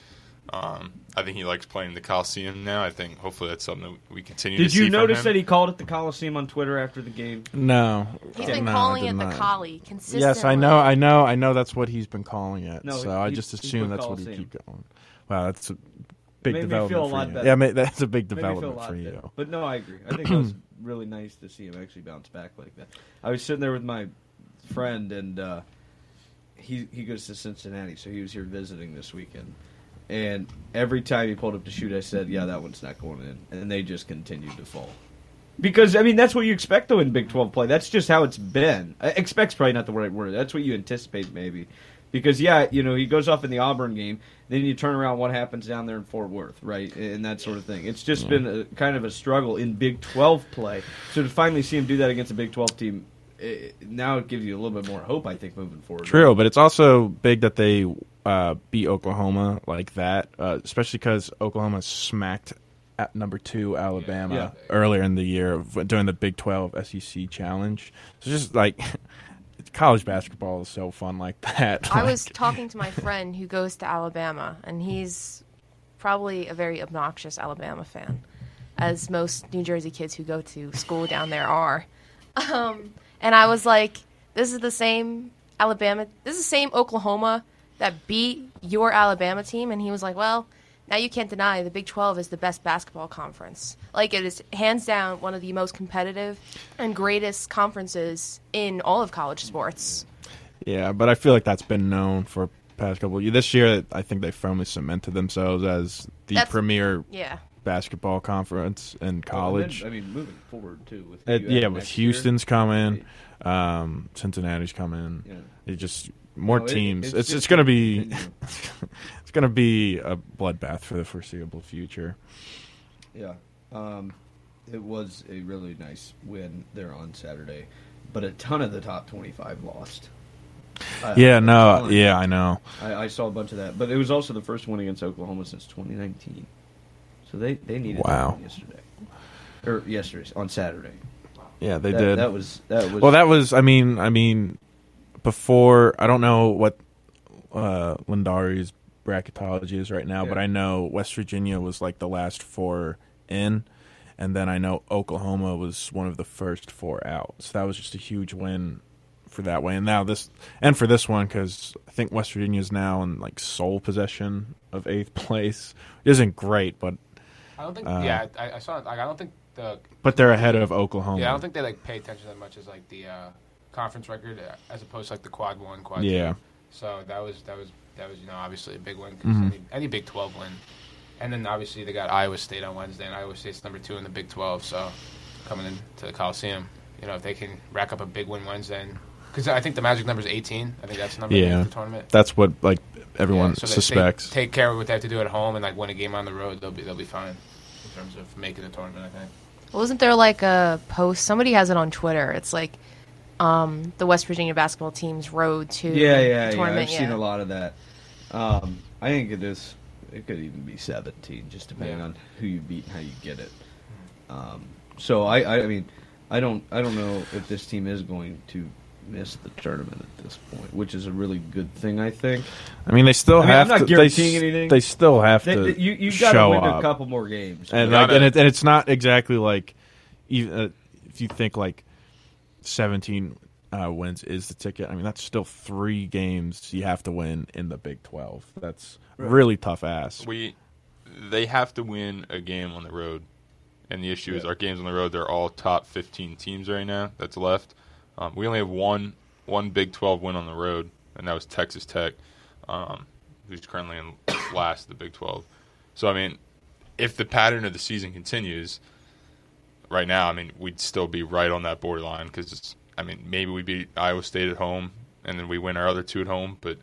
Um, I think he likes playing the Coliseum now. I think hopefully that's something that we continue. to did see you from notice him. that he called it the Coliseum on Twitter after the game? No, He's been No, I calling did it the not. collie consistently. Yes, I know, I know, I know. That's what he's been calling it. No, so I just assume put that's what he keep going. Wow, that's a big Made me development feel a for you. better. Yeah, ma- that's a big Made me feel a development lot for better. you. But no, I agree. I think it was really nice to see him actually bounce back like that. I was sitting there with my friend, and uh, he he goes to Cincinnati, so he was here visiting this weekend. And every time he pulled up to shoot, I said, "Yeah, that one's not going in," and they just continued to fall. Because I mean, that's what you expect though in Big Twelve play. That's just how it's been. Uh, Expect's probably not the right word. That's what you anticipate maybe. Because yeah, you know, he goes off in the Auburn game, then you turn around, what happens down there in Fort Worth, right, and that sort of thing. It's just Yeah. been a, kind of a struggle in Big Twelve play. So to finally see him do that against a Big Twelve team, it, now it gives you a little bit more hope, I think, moving forward. True, but it's also big that they uh, beat Oklahoma like that, uh, especially because Oklahoma smacked at number two Alabama Yeah. earlier in the year during the Big Twelve SEC Challenge. So just like college basketball is so fun like that. I Like, was talking to my friend who goes to Alabama, and he's probably a very obnoxious Alabama fan, as most New Jersey kids who go to school down there are. Um, and I was like, "This is the same Alabama. This is the same Oklahoma that beat your Alabama team." And he was like, "Well." Now you can't deny the Big 12 is the best basketball conference. Like it is hands down one of the most competitive and greatest conferences in all of college sports. Yeah, but I feel like that's been known for past couple of years. This year, I think they firmly cemented themselves as the That's- premier yeah. basketball conference in Well, then, college. I mean, moving forward too. With It- you yeah, with next year. Houston's coming, um, Cincinnati's coming. Yeah. It just more No, it- teams. it's it's it's going to be it's going to be a bloodbath for the foreseeable future. Yeah. Um, it was a really nice win there on Saturday, but a ton of the top 25 lost. Uh, yeah, a no, yeah, I know. I, I saw a bunch of that, but it was also the first one against Oklahoma since 2019. So they, they needed Wow. yesterday. Or yesterday, on Saturday. Yeah, they That- did. That was that was well, that was. I mean, I mean, before I don't know what uh, Lunardi's bracketology is right now, but I know West Virginia was like the last four in, and then I know Oklahoma was one of the first four out. So that was just a huge win for that way. And now this, and for this one, because I think West Virginia is now in like sole possession of eighth place. It isn't great, but I don't think. Uh, yeah, I, I saw. Like, I don't think the. but they're ahead of Oklahoma. Yeah, I don't think they like pay attention that much as like the uh, conference record uh, as opposed to like the quad one, quad Yeah. two. So that was that was that was you know obviously a big win 'cause Mhm. any, any Big Twelve win, and then obviously they got Iowa State on Wednesday, and Iowa State's number two in the Big Twelve. So coming into the Coliseum, you know if they can rack up a big win Wednesday, because I think the magic number is eighteen. I think that's the number in Yeah, the tournament. that's what like everyone Yeah, so suspects. They take care of what they have to do at home and like win a game on the road. They'll be they'll be fine in terms of making the tournament. I think. Well wasn't there like a post? Somebody has it on Twitter. It's like um, the West Virginia basketball team's road to Yeah, the yeah, yeah. tournament. I've seen a lot of that. Um, I think it is. It could even be 17, just depending Yeah. on who you beat and how you get it. Um, so I, I, I mean, I don't, I don't know if this team is going to miss the tournament at this point, which is a really good thing. I think. I mean, they still I mean, have I'm not to. They, guaranteeing s- anything. they still have They- to. they- you you got to win up. a couple more games. and like, gotta- and, it, and it's not exactly like, even uh, if you think like, seventeen uh, wins is the ticket. I mean, that's still three games you have to win in the Big Twelve. That's Right. really tough ass. We they have to win a game on the road, and the issue is our games on the road. They're all top fifteen teams right now. That's left. Um, we only have one one Big Twelve win on the road, and that was Texas Tech, um, who's currently in last of the Big Twelve. So I mean, if the pattern of the season continues, right now, I mean, we'd still be right on that borderline because I mean, maybe we beat Iowa State at home and then we win our other two at home, but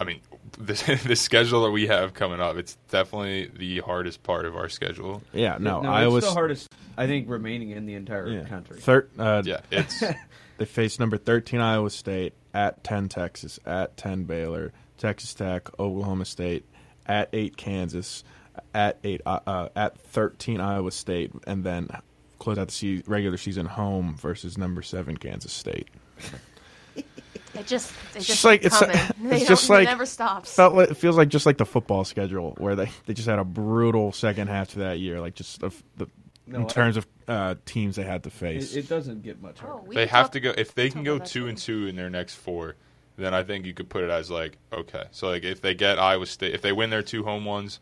I mean, the, the schedule that we have coming up, it's definitely the hardest part of our schedule. Yeah, no, no, Iowa. it's the hardest, I think, remaining in the entire Yeah. country. Thir- uh, Yeah, it's they face number 13 Iowa State, at 10 Texas, at 10 Baylor, Texas Tech, Oklahoma State, at 8 Kansas, at 8 uh, uh, at 13 Iowa State, and then close out the se- regular season home versus number 7 Kansas State. It just, it It's just just like it's, coming. It's just like it never stops. Felt like, it feels like just like the football schedule where they, they just had a brutal second half to that year, like just of the No, in I- terms of uh, teams they had to face. It, it doesn't get much harder. Oh, they have to go if they can go two and two in their next four then i think you could put it as like okay so like if they get iowa state if they win their two home ones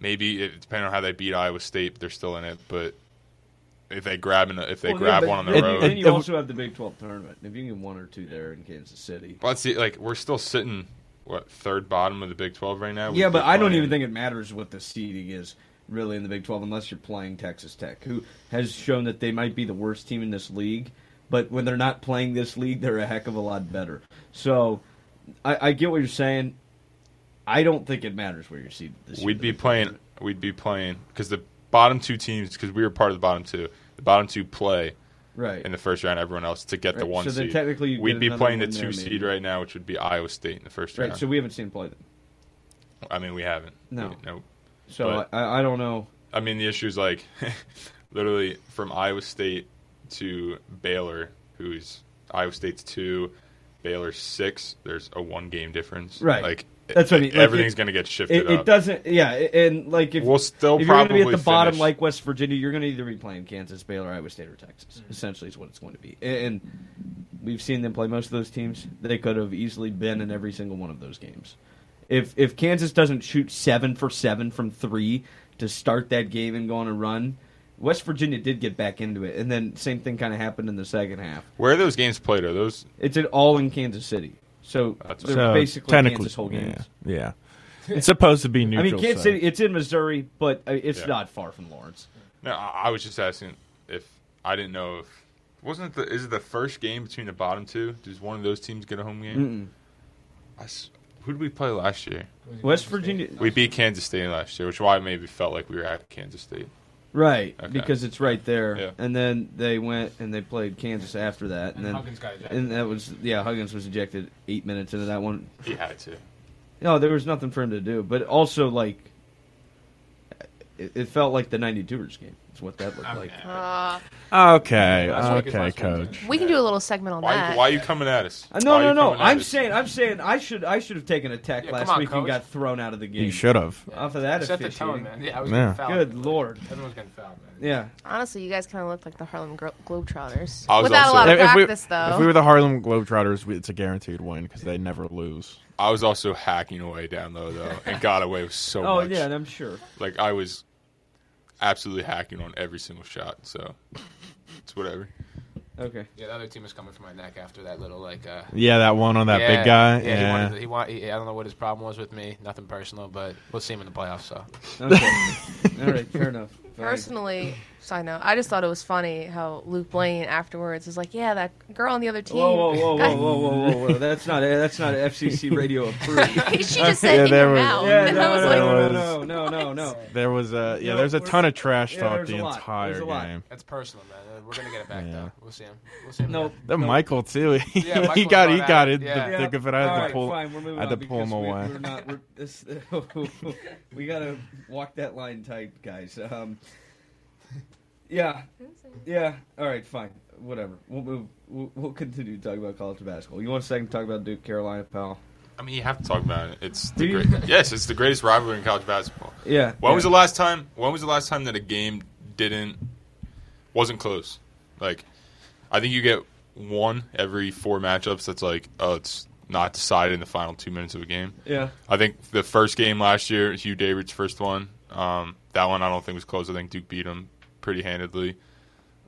maybe it, depending on how they beat iowa state they're still in it but if they grab an, if they Well, grab yeah, one on the it- road Then you also have the Big 12 tournament. If you can get one or two there in Kansas City. but let's see like we're still sitting what third bottom of the big 12 right now Yeah, but I don't even think it matters what the seeding is really in the Big 12 unless you're playing Texas Tech, who has shown that they might be the worst team in this league. But when they're not playing this league, they're a heck of a lot better. So I, I get what you're saying. I don't think it matters where you're seeded. This we'd the be playing we'd be playing because the bottom two teams because we were part of the bottom two the bottom two play right. in the first round everyone else to get the one so seed. technically We'd be playing the two there, seed right now, which would be Iowa State in the first right. round. So we haven't seen play them. I mean, we haven't. No. We- no. So But- I, I don't know. I mean, the issue is like literally from Iowa State to Baylor, who's Iowa State's two, Baylor's six. There's a one game difference. Right. Like That's what I mean. Like, everything's going to get shifted It, it up. doesn't. Yeah, and like if We'll still if you're going to be at probably the bottom like West Virginia, you're going to either be playing Kansas, Baylor, Iowa State, or Texas. Mm-hmm. Essentially, is what it's going to be. And, and we've seen them play most of those teams. They could have easily been in every single one of those games. If if Kansas doesn't shoot seven for seven from three to start that game and go on a run, West Virginia did get back into it, and then same thing kind of happened in the second half. Where are those games played? Are those? It's at all in Kansas City, so That's- they're So, basically technically, Kansas whole games. Yeah, yeah. It's supposed to be neutral. I mean, Kansas site. City, it's in Missouri, but uh, it's Yeah. not far from Lawrence. No, I, I was just asking if I didn't know if wasn't it the is it the first game between the bottom two? Does one of those teams get a home game? I s who did we play last year? West Virginia, We beat Kansas State last year, which is why it maybe felt like we were at Kansas State. Right? Okay. Because it's right there. Yeah. And then they went and they played Kansas after that, and, And then Huggins got ejected. and that was yeah, Huggins was ejected eight minutes into that one. He had to. No, there was nothing for him to do, but also like it, it felt like the '92ers game. Is what that looked like. Uh, Okay, Last week is okay, last week. coach. we can do a little segment on Why, that. why are you coming at us? Uh, no, Why are no, you no. coming at I'm us? saying, I'm saying, I should, I should have taken a tech Yeah, last on, week and coach. got thrown out of the game. You should have. Off of that Set the officiating. tone, man. Yeah, I was Yeah. getting fouled. Good lord. Everyone's getting fouled, man. Yeah. Honestly, you guys kind of look like the Harlem Glo- Globetrotters. I was Without also- a lot of If we, practice, though. if we were the Harlem Globetrotters, we- it's a guaranteed win because they never lose. I was also hacking away down low though, and got away with so much. Oh much. yeah, I'm sure. Like I was absolutely hacking on every single shot. So it's whatever. Okay. Yeah, the other team was coming for my neck after that little like. Uh, Yeah, that one on that yeah, big guy. Yeah, Yeah, he wanted. He want. He, I don't know what his problem was with me. Nothing personal, but we'll see him in the playoffs. So Okay. All right. Fair enough. Fine. Personally, side note, I just thought it was funny how Luke Blaine afterwards was like, "Yeah, that girl on the other team." Whoa, whoa, whoa, whoa, whoa, whoa, whoa, whoa! That's not that's not FCC radio approved. she just said Yeah, in there your was- mouth, Yeah, and no, I was no, like, no, was- no, no, no, no. there was a yeah. Yeah, There's a ton of trash yeah, talk the a lot. entire There's a lot. game. that's personal, man. We're gonna get it back Yeah. though. We'll see him. We'll see him. No, Then no. Michael too. Yeah, Michael's got he got at it. it, The yeah. thick of it. I had All to right, pull. fine. We're moving I had on to pull him we, away. We're not. We're, this, we gotta walk that line tight, guys. Um, yeah, yeah. All right, fine. Whatever. We'll move. We'll, we'll continue to talk about college basketball. You want a second to talk about Duke Carolina, pal? I mean, you have to talk about it. It's the you? great. yes, it's the greatest rivalry in college basketball. Yeah. When yeah. was the last time? When was the last time that a game didn't wasn't close? Like, I think you get one every four matchups. That's like, oh, it's not decided in the final two minutes of a game. Yeah. I think the first game last year, Hubert Davis's first one. Um, that one I don't think was close. I think Duke beat him pretty handedly.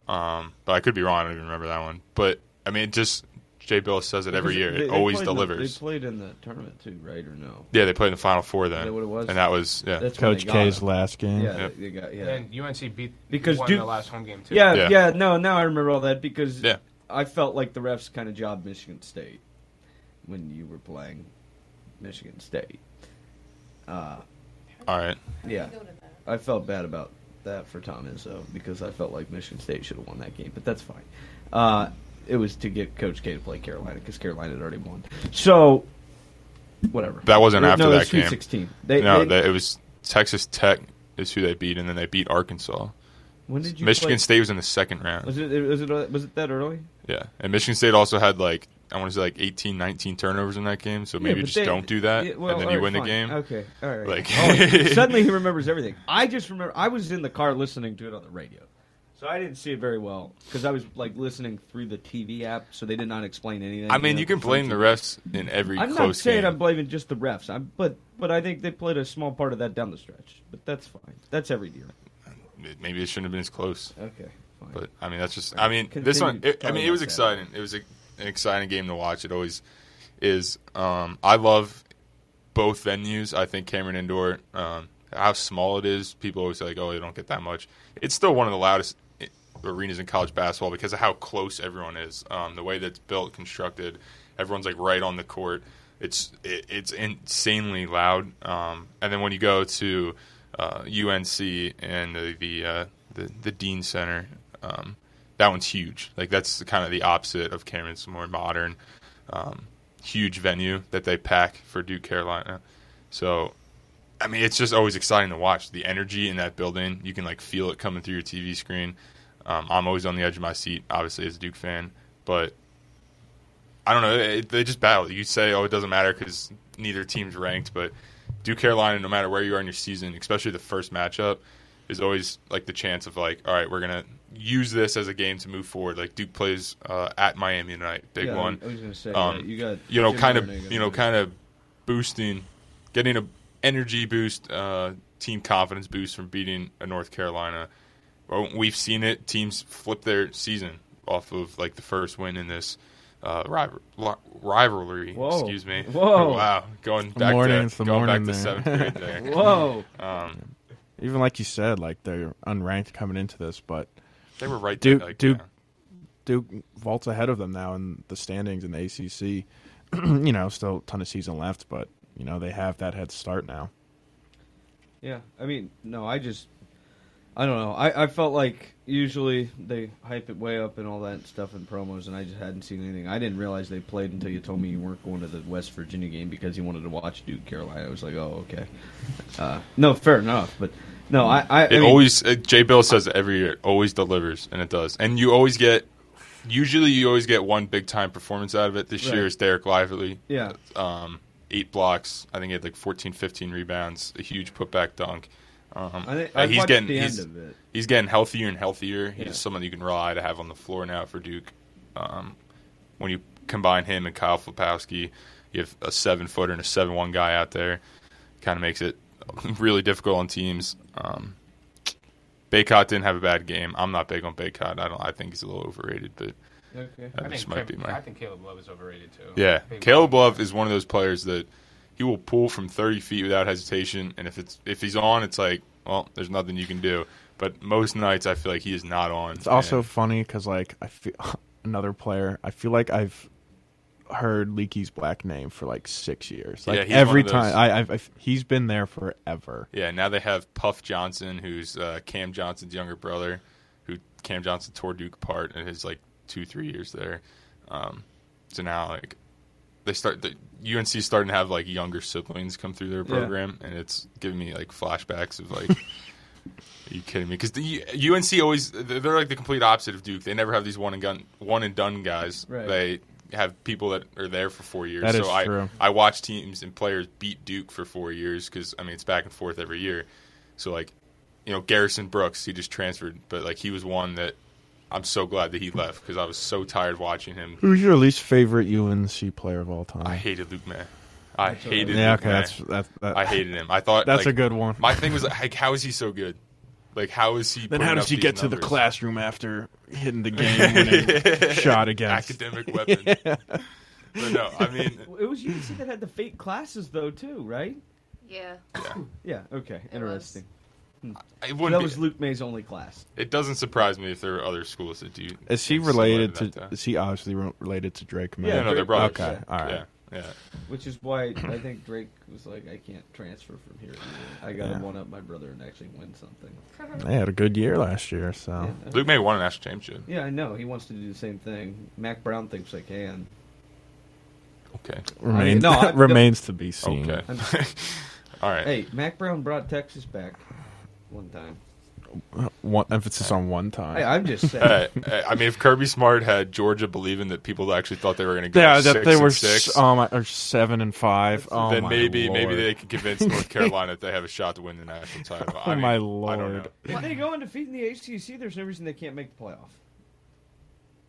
Um, but I could be wrong. I don't even remember that one. But I mean, just Jay Bilas says it every year. they- It they always played in the- delivers. they played in the tournament too, right or no? yeah, they played in the Final Four then, Is that what it was? and that was yeah. That's Coach K's him. last game. Yeah, Yep. they got yeah. And UNC beat because won Duke the last home game too. Yeah, Yeah. yeah, No, now I remember all that because Yeah. I felt like the refs kind of job Michigan State when you were playing Michigan State. Uh, All right. yeah, I felt bad about that for Tom Izzo because I felt like Michigan State should have won that game, but that's fine. Uh, it was to get Coach K to play Carolina because Carolina had already won. So, whatever. That wasn't No, after it was that Sweet game. 16. They, no, they- that- it was Texas Tech is who they beat, and then they beat Arkansas. when did you Michigan play- State was in the second round. Was it, was it was it that early? Yeah, and Michigan State also had like I want to say like 18, 19 turnovers in that game. So maybe Yeah, just they- don't do that, yeah, well, and then you right, win the game. Okay, all right. Like Oh, suddenly he remembers everything. I just remember I was in the car listening to it on the radio, so I didn't see it very well because I was like listening through the TV app, so they did not explain anything. I mean, know, you can blame the refs in every I'm not saying game. I'm blaming just the refs, I'm, but but I think they played a small part of that down the stretch. But that's fine. That's every year. Maybe it shouldn't have been as close. Okay, fine. But I mean, that's just. I mean, this one. It, I mean, it was exciting. It was a, an exciting game to watch. It always is. Um, I love both venues. I think Cameron Indoor, um, how small it is. People always say like, "Oh, they don't get that much." It's still one of the loudest arenas in college basketball because of how close everyone is. Um, the way that's built, constructed, everyone's like right on the court. It's it, it's insanely loud. Um, and then when you go to uh, UNC and the the, uh, the the Dean Center, um, that one's huge. Like that's kind of the opposite of Cameron's more modern, um, huge venue that they pack for Duke Carolina. So, I mean, it's just always exciting to watch the energy in that building. You can like feel it coming through your TV screen. Um, I'm always on the edge of my seat, obviously as a Duke fan, but I don't know. It, they just battle. You say, oh, it doesn't matter because neither team's ranked, but Duke Carolina, no matter where you are in your season, especially the first matchup, is always like the chance of like, all right, we're gonna use this as a game to move forward. Like Duke plays uh, at Miami tonight, big Yeah, one. I was gonna say, um, yeah, you got you know, Jim kind of you know, kind of boosting, getting a energy boost, uh, team confidence boost from beating a North Carolina. We've seen it. Teams flip their season off of like the first win in this uh, rival- rivalry. Whoa. Excuse me. Whoa. wow, going back morning, to it's the going back morning to there. seventh grade there. Whoa. Um, Even like you said, like they're unranked coming into this, but They were right there, Duke, like, Duke, yeah. Duke vaults ahead of them now in the standings in the ACC. you know, still a ton of season left, but you know they have that head start now. Yeah, I mean, no, I just, I don't know. I, I felt like usually they hype it way up and all that stuff in promos, and I just hadn't seen anything. I didn't realize they played until you told me you weren't going to the West Virginia game because you wanted to watch Duke Carolina. I was like, oh, okay. Uh, no, fair enough, but no, I, I, I It mean, always uh, Jay Bilas says it every year. It always delivers, and it does. And you always get. Usually, you always get one big time performance out of it. This Right. year is Dereck Lively. Yeah. Um, eight blocks. I think he had like 14, 15 rebounds. A huge putback dunk. Um, I think- uh, he's getting the end he's, of it. he's getting healthier and healthier. He's Yeah. someone you can rely to have on the floor now for Duke. Um, when you combine him and Kyle Filipowski, you have a seven footer and a seven one guy out there. Kind of makes it really difficult on teams. Um, Bacot didn't have a bad game. I'm not big on Bacot. I don't. I think he's a little overrated, but Okay. that I just think, might be Caleb- my. I think Caleb Love is overrated too. Yeah, Caleb Love is one of those players that he will pull from 30 feet without hesitation, and if it's if he's on, it's like, well, there's nothing you can do. But most nights, I feel like he is not on. It's also funny because like I feel another player. I feel like I've heard Leaky Black's name for like six years. Like Yeah, he's every one of those- time I, I've, I've he's been there forever. yeah. Now they have Puff Johnson, who's uh, Cam Johnson's younger brother, who Cam Johnson tore Duke apart in his like two three years there. Um, so now like they start the UNC is starting to have like younger siblings come through their Yeah. program, and it's giving me like flashbacks of like. Are you kidding me? Because the UNC always they're they're like the complete opposite of Duke. They never have these one and gun, one and done guys. Right. They have people that are there for four years. That so is I true. I watch teams and players beat Duke for four years because I mean it's back and forth every year. So like, you know, Garrison Brooks he just transferred, but like he was one that I'm so glad that he left because I was so tired watching him. Who's your least favorite UNC player of all time? I hated Luke Maye. I hated. Yeah, Luke okay, May. that's- that- that- I hated him. I thought That's like, a good one. My thing was like, how is he so good? Like, how is he? Then how does he these get to the classroom after hitting the game and shot against academic weapon? But no, I mean, It was UNC that had the fake classes though too, right? Yeah. Yeah. yeah Okay. Interesting. Hmm. it wouldn't that be- was Luke Maye's only class. it doesn't surprise me if there are other schools that do. Is he related that to? Is he obviously related to Drake? May? Yeah, no, they're brothers. Okay, all right. Yeah, yeah. Which is why I think Drake was like, I can't transfer from here. I got to Yeah. one up my brother and actually win something. They had a good year last year, so Luke Maye won a national championship. Yeah, I know. He wants to do the same thing. Mack Brown thinks I can. Okay. remains no, remains to be seen. Okay. All right. Hey, Mack Brown brought Texas back one time. One emphasis on one time. Hey, I'm just saying. Uh, uh, I mean, if Kirby Smart had Georgia believing that people actually thought they were going to go yeah, six that they were six, s- oh or seven and five. Oh then my maybe maybe they could convince North Carolina that they have a shot to win the national title. Oh mean, my I don't Lord. know. If they go undefeated in the ACC, there's no reason they can't make the playoff.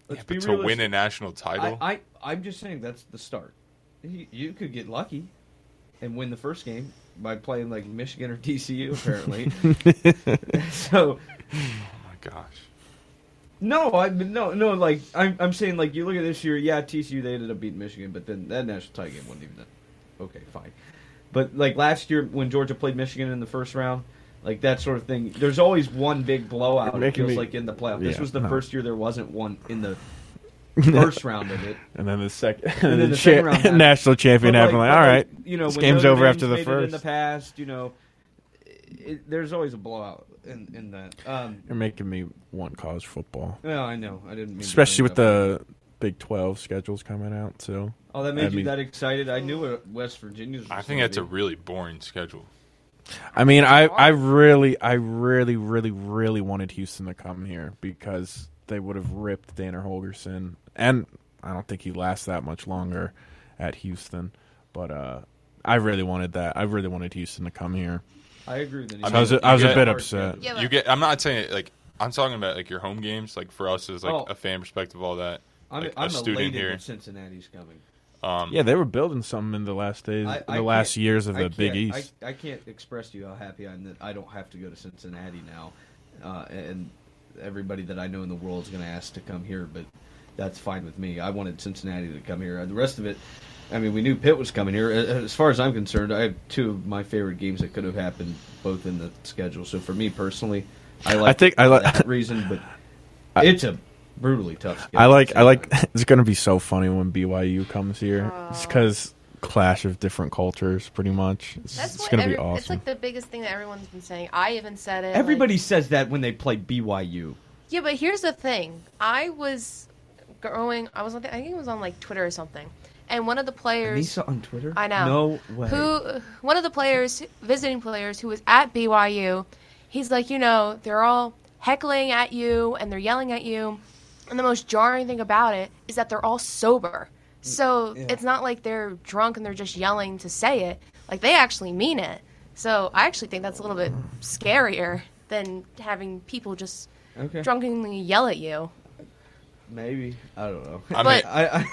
Let's Yeah, be but to win a national title, I, I I'm just saying that's the start. You, you could get lucky and win the first game by playing like Michigan or TCU apparently. so oh my gosh. no, I no no like I'm I'm saying like you look at this year, yeah, TCU they ended up beating Michigan, but then that national title game wasn't even that. Okay, fine. But like last year when Georgia played Michigan in the first round, like that sort of thing. There's always one big blowout. It feels me- like in the playoff. This was the no. first year there wasn't one in the first round of it. And then the second, And then the, the cha- round happened. national champion But, happened. Like, but, all right, you know, this when game's over after the made it first. In the past, you know, it, there's always a blowout in, in that. Um, You're making me want college football, well, I know. I didn't mean especially bring with it the Big Twelve schedules coming out too. Oh, that made I you mean- that excited? I knew what West Virginia's. I think gonna that's a really boring schedule. I mean, I, I really, I really, really, really wanted Houston to come here because they would have ripped Dana Holgorsen, and I don't think he lasts that much longer at Houston. But uh, I really wanted that. I really wanted Houston to come here. I agree with you. I was, I was you a bit upset. Yeah, but- You get. I'm not saying it, like I'm talking about like your home games. Like for us as like Oh. a fan perspective, all that. I'm, like, I'm a student here. Cincinnati's coming. Um, Yeah, they were building something in the last days, I, in I the last years of I the Big East. I, I can't express to you how happy I am that I don't have to go to Cincinnati now, uh, and everybody that I know in the world is going to ask to come here. But that's fine with me. I wanted Cincinnati to come here. The rest of it, I mean, we knew Pitt was coming here. As far as I'm concerned, I have two of my favorite games that could have happened both in the schedule. So for me personally, I like. think I like- that reason, but it's a brutally tough. Schedule. I like I like it's going to be so funny when BYU comes here. It's oh. because clash of different cultures, pretty much. It's, That's it's going to be awesome. It's like the biggest thing that everyone's been saying. I even said it. like- Everybody says that when they play BYU. Yeah, but here's the thing. I was growing. I was. on the- I think it was on like Twitter or something, and one of the players. Anissa on Twitter? I know. No way. Who? One of the players, visiting players, who was at BYU. He's like, you know, they're all heckling at you and they're yelling at you, and the most jarring thing about it is that they're all sober. So it's not like they're drunk and they're just yelling to say it. Like they actually mean it. So I actually think that's a little bit scarier than having people just Okay. drunkenly yell at you. Maybe I don't know. I mean, I, I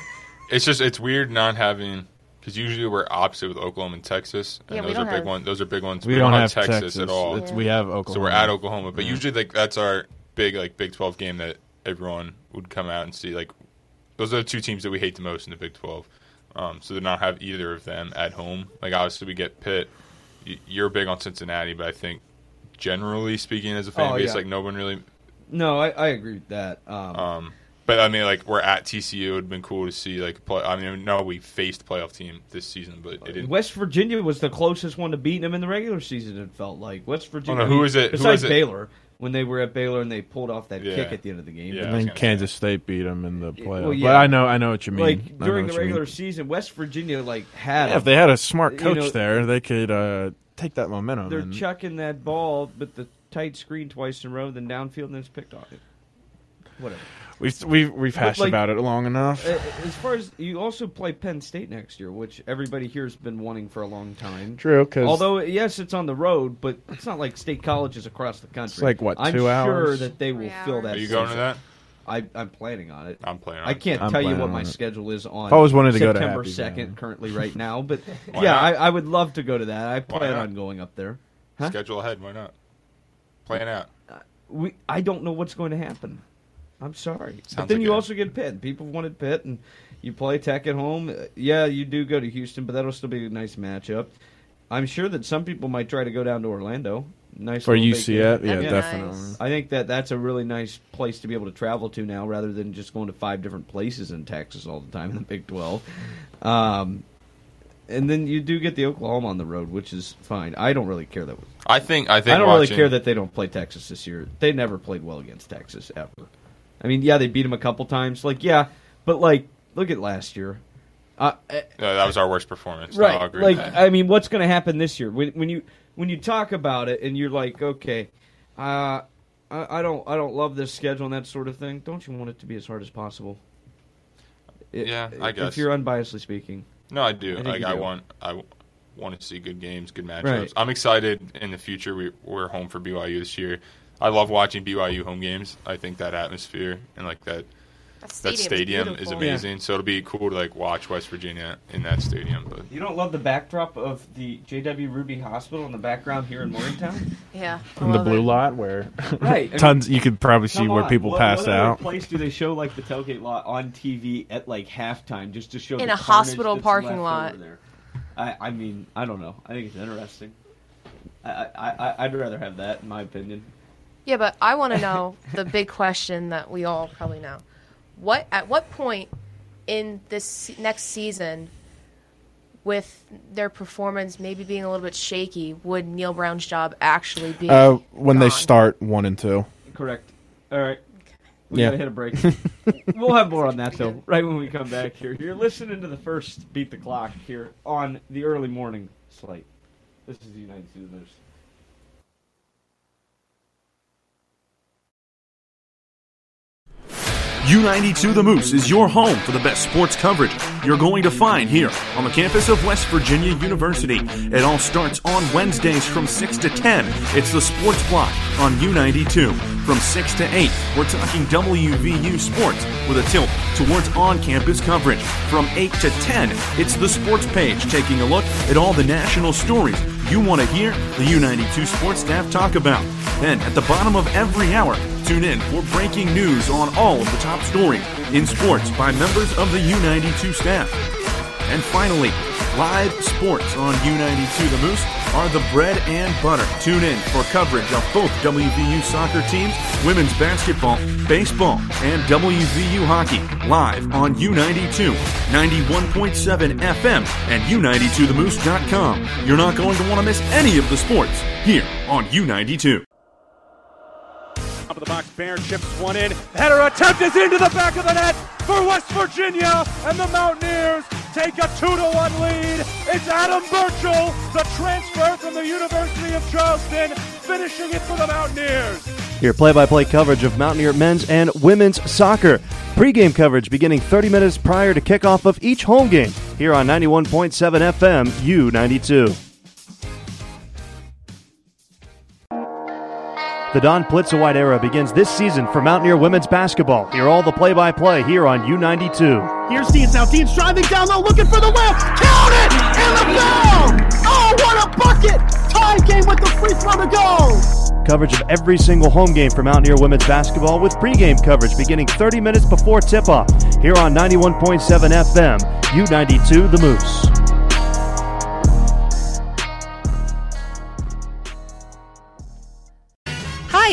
it's just it's weird not having because usually we're opposite with Oklahoma and Texas, and Yeah, we those are don't big have- ones. Those are big ones. we don't have Texas, Texas, at all. It's, We have Oklahoma. So we're at Oklahoma, but Yeah. usually like that's our big like Big Twelve game that everyone would come out and see. Like those are the two teams that we hate the most in the Big Twelve. Um, so to not have either of them at home, like obviously we get Pitt. You're big on Cincinnati, but I think generally speaking, as a fan Oh, base, yeah. like no one really. no, I, I agree with that. Um, Um, but I mean, like we're at TCU. It would have been cool to see like. Play, I mean, no, we faced playoff team this season, but it didn't. West Virginia was the closest one to beating them in the regular season. It felt like West Virginia. Oh, no, who is it? Who Besides is it? Baylor, when they were at Baylor and they pulled off that Yeah. kick at the end of the game. Yeah. And I then gonna Kansas State beat them in the playoff. well, yeah. But I know, I know what you mean. Like during the you mean. regular season, West Virginia like had. Yeah, if they had a smart You coach know, there, they could uh, take that momentum. they're and- chucking that ball, but the tight screen twice in a row, then downfield, and then it's picked off. Whatever. We've we've we've hashed like, about it long enough. Uh, As far as you also play Penn State next year, which everybody here has been wanting for a long time. True, 'cause- although yes, it's on the road, but it's not like state colleges across the country. like, what, 2 I'm two sure that they will Three fill that. Are you going to that? I, I'm planning on it. I'm planning on I can't I'm tell you what my it. schedule is on. I've always wanted to go to September Happy second, currently right now. But yeah. I, I would love to go to that. I plan on going up there. Huh? Schedule ahead. Why not? Plan out. we I don't know what's going to happen. I'm sorry, but then like you a- also get Pitt. People wanted Pitt, and you play Tech at home. Uh, Yeah, you do go to Houston, but that'll still be a nice matchup. I'm sure that some people might try to go down to Orlando. Nice For little UCF, vacation. yeah, That'd be definitely. nice. I think that that's a really nice place to be able to travel to now, rather than just going to five different places in Texas all the time in the Big Twelve. Um, and then you do get the Oklahoma on the road, which is fine. I don't really care that. I think I think I don't watching, really care that they don't play Texas this year. They never played well against Texas ever. I mean, yeah, they beat them a couple times. Like, yeah, but like, look at last year. Uh, eh, No, that was our worst performance. right? Agree like. I mean, what's going to happen this year when when you when you talk about it and you're like, okay, uh, I, I don't I don't love this schedule and that sort of thing. Don't you want it to be as hard as possible? It- Yeah, I guess If you're unbiasedly speaking. No, I do. I like you I want I want to see good games, good matchups. Right. I'm excited in the future. We, we're home for BYU this year. I love watching BYU home games. I think that atmosphere and like that That that stadium is beautiful. amazing. So it'll be cool to like watch West Virginia in that stadium. But You don't love the backdrop of the JW Ruby Hospital in the background here in Morgantown? Yeah. in the blue lot where Right, I mean, tons you could probably see Come where on, people what, pass what other out. place do they show like the tailgate lot on TV at like halftime just to show In the a hospital that's parking left lot. there? I, I mean, I don't know. I think it's interesting. I, I, I I'd rather have that, in my opinion. Yeah, but I want to know the big question that we all probably know. What at what point in this next season with their performance maybe being a little bit shaky would Neal Brown's job actually be Uh, when they start one and two. Correct. All right. We Yeah. gotta hit a break. we'll have more on that though, right when we come back here. You're listening to the first beat the clock here on the early morning slate. This is the United States U92 The Moose is your home for the best sports coverage you're going to find here on the campus of West Virginia University. It all starts on Wednesdays from 6 to 10. It's the Sports Block on U92. From 6 to 8, we're talking WVU sports with a tilt towards on campus coverage. From 8 to 10, it's the Sports Page taking a look at all the national stories you want to hear the U92 sports staff talk about. Then, at the bottom of every hour, tune in for breaking news on all of the top stories in sports by members of the U92 staff. And finally, live sports on U92 The Moose are the bread and butter. Tune in for coverage of both WVU soccer teams, women's basketball, baseball, and WVU hockey live on U92, 91.7 FM, and U92TheMoose.com. You're not going to want to miss any of the sports here on U92. Top of the box, Barron chips one in. Header attempt is into the back of the net for West Virginia, and the Mountaineers take a two to one lead. It's Adam Burchell, the transfer from the University of Charleston, finishing it for the Mountaineers. Your play by play coverage of Mountaineer men's and women's soccer. Pre-game coverage beginning 30 minutes prior to kickoff of each home game here on 91.7 FM U92. The Dawn Plitzuweit era begins this season for Mountaineer women's basketball. Hear all the play by play here on U92. Here's Deans now. Deans driving down low, looking for the win. Count it! And the foul! Oh, what a bucket! Tie game with the free throw to go. Coverage of every single home game for Mountaineer women's basketball with pregame coverage beginning 30 minutes before tip off here on 91.7 FM, U92 The Moose.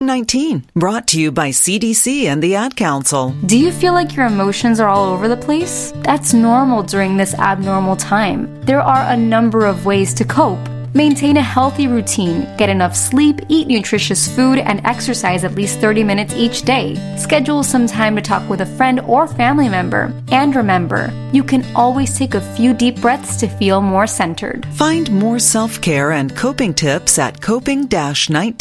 19, brought to you by CDC and the Ad Council. Do you feel like your emotions are all over the place? That's normal during this abnormal time. There are a number of ways to cope. Maintain a healthy routine, get enough sleep, eat nutritious food, and exercise at least 30 minutes each day. Schedule some time to talk with a friend or family member. And remember, you can always take a few deep breaths to feel more centered. Find more self care and coping tips at coping 19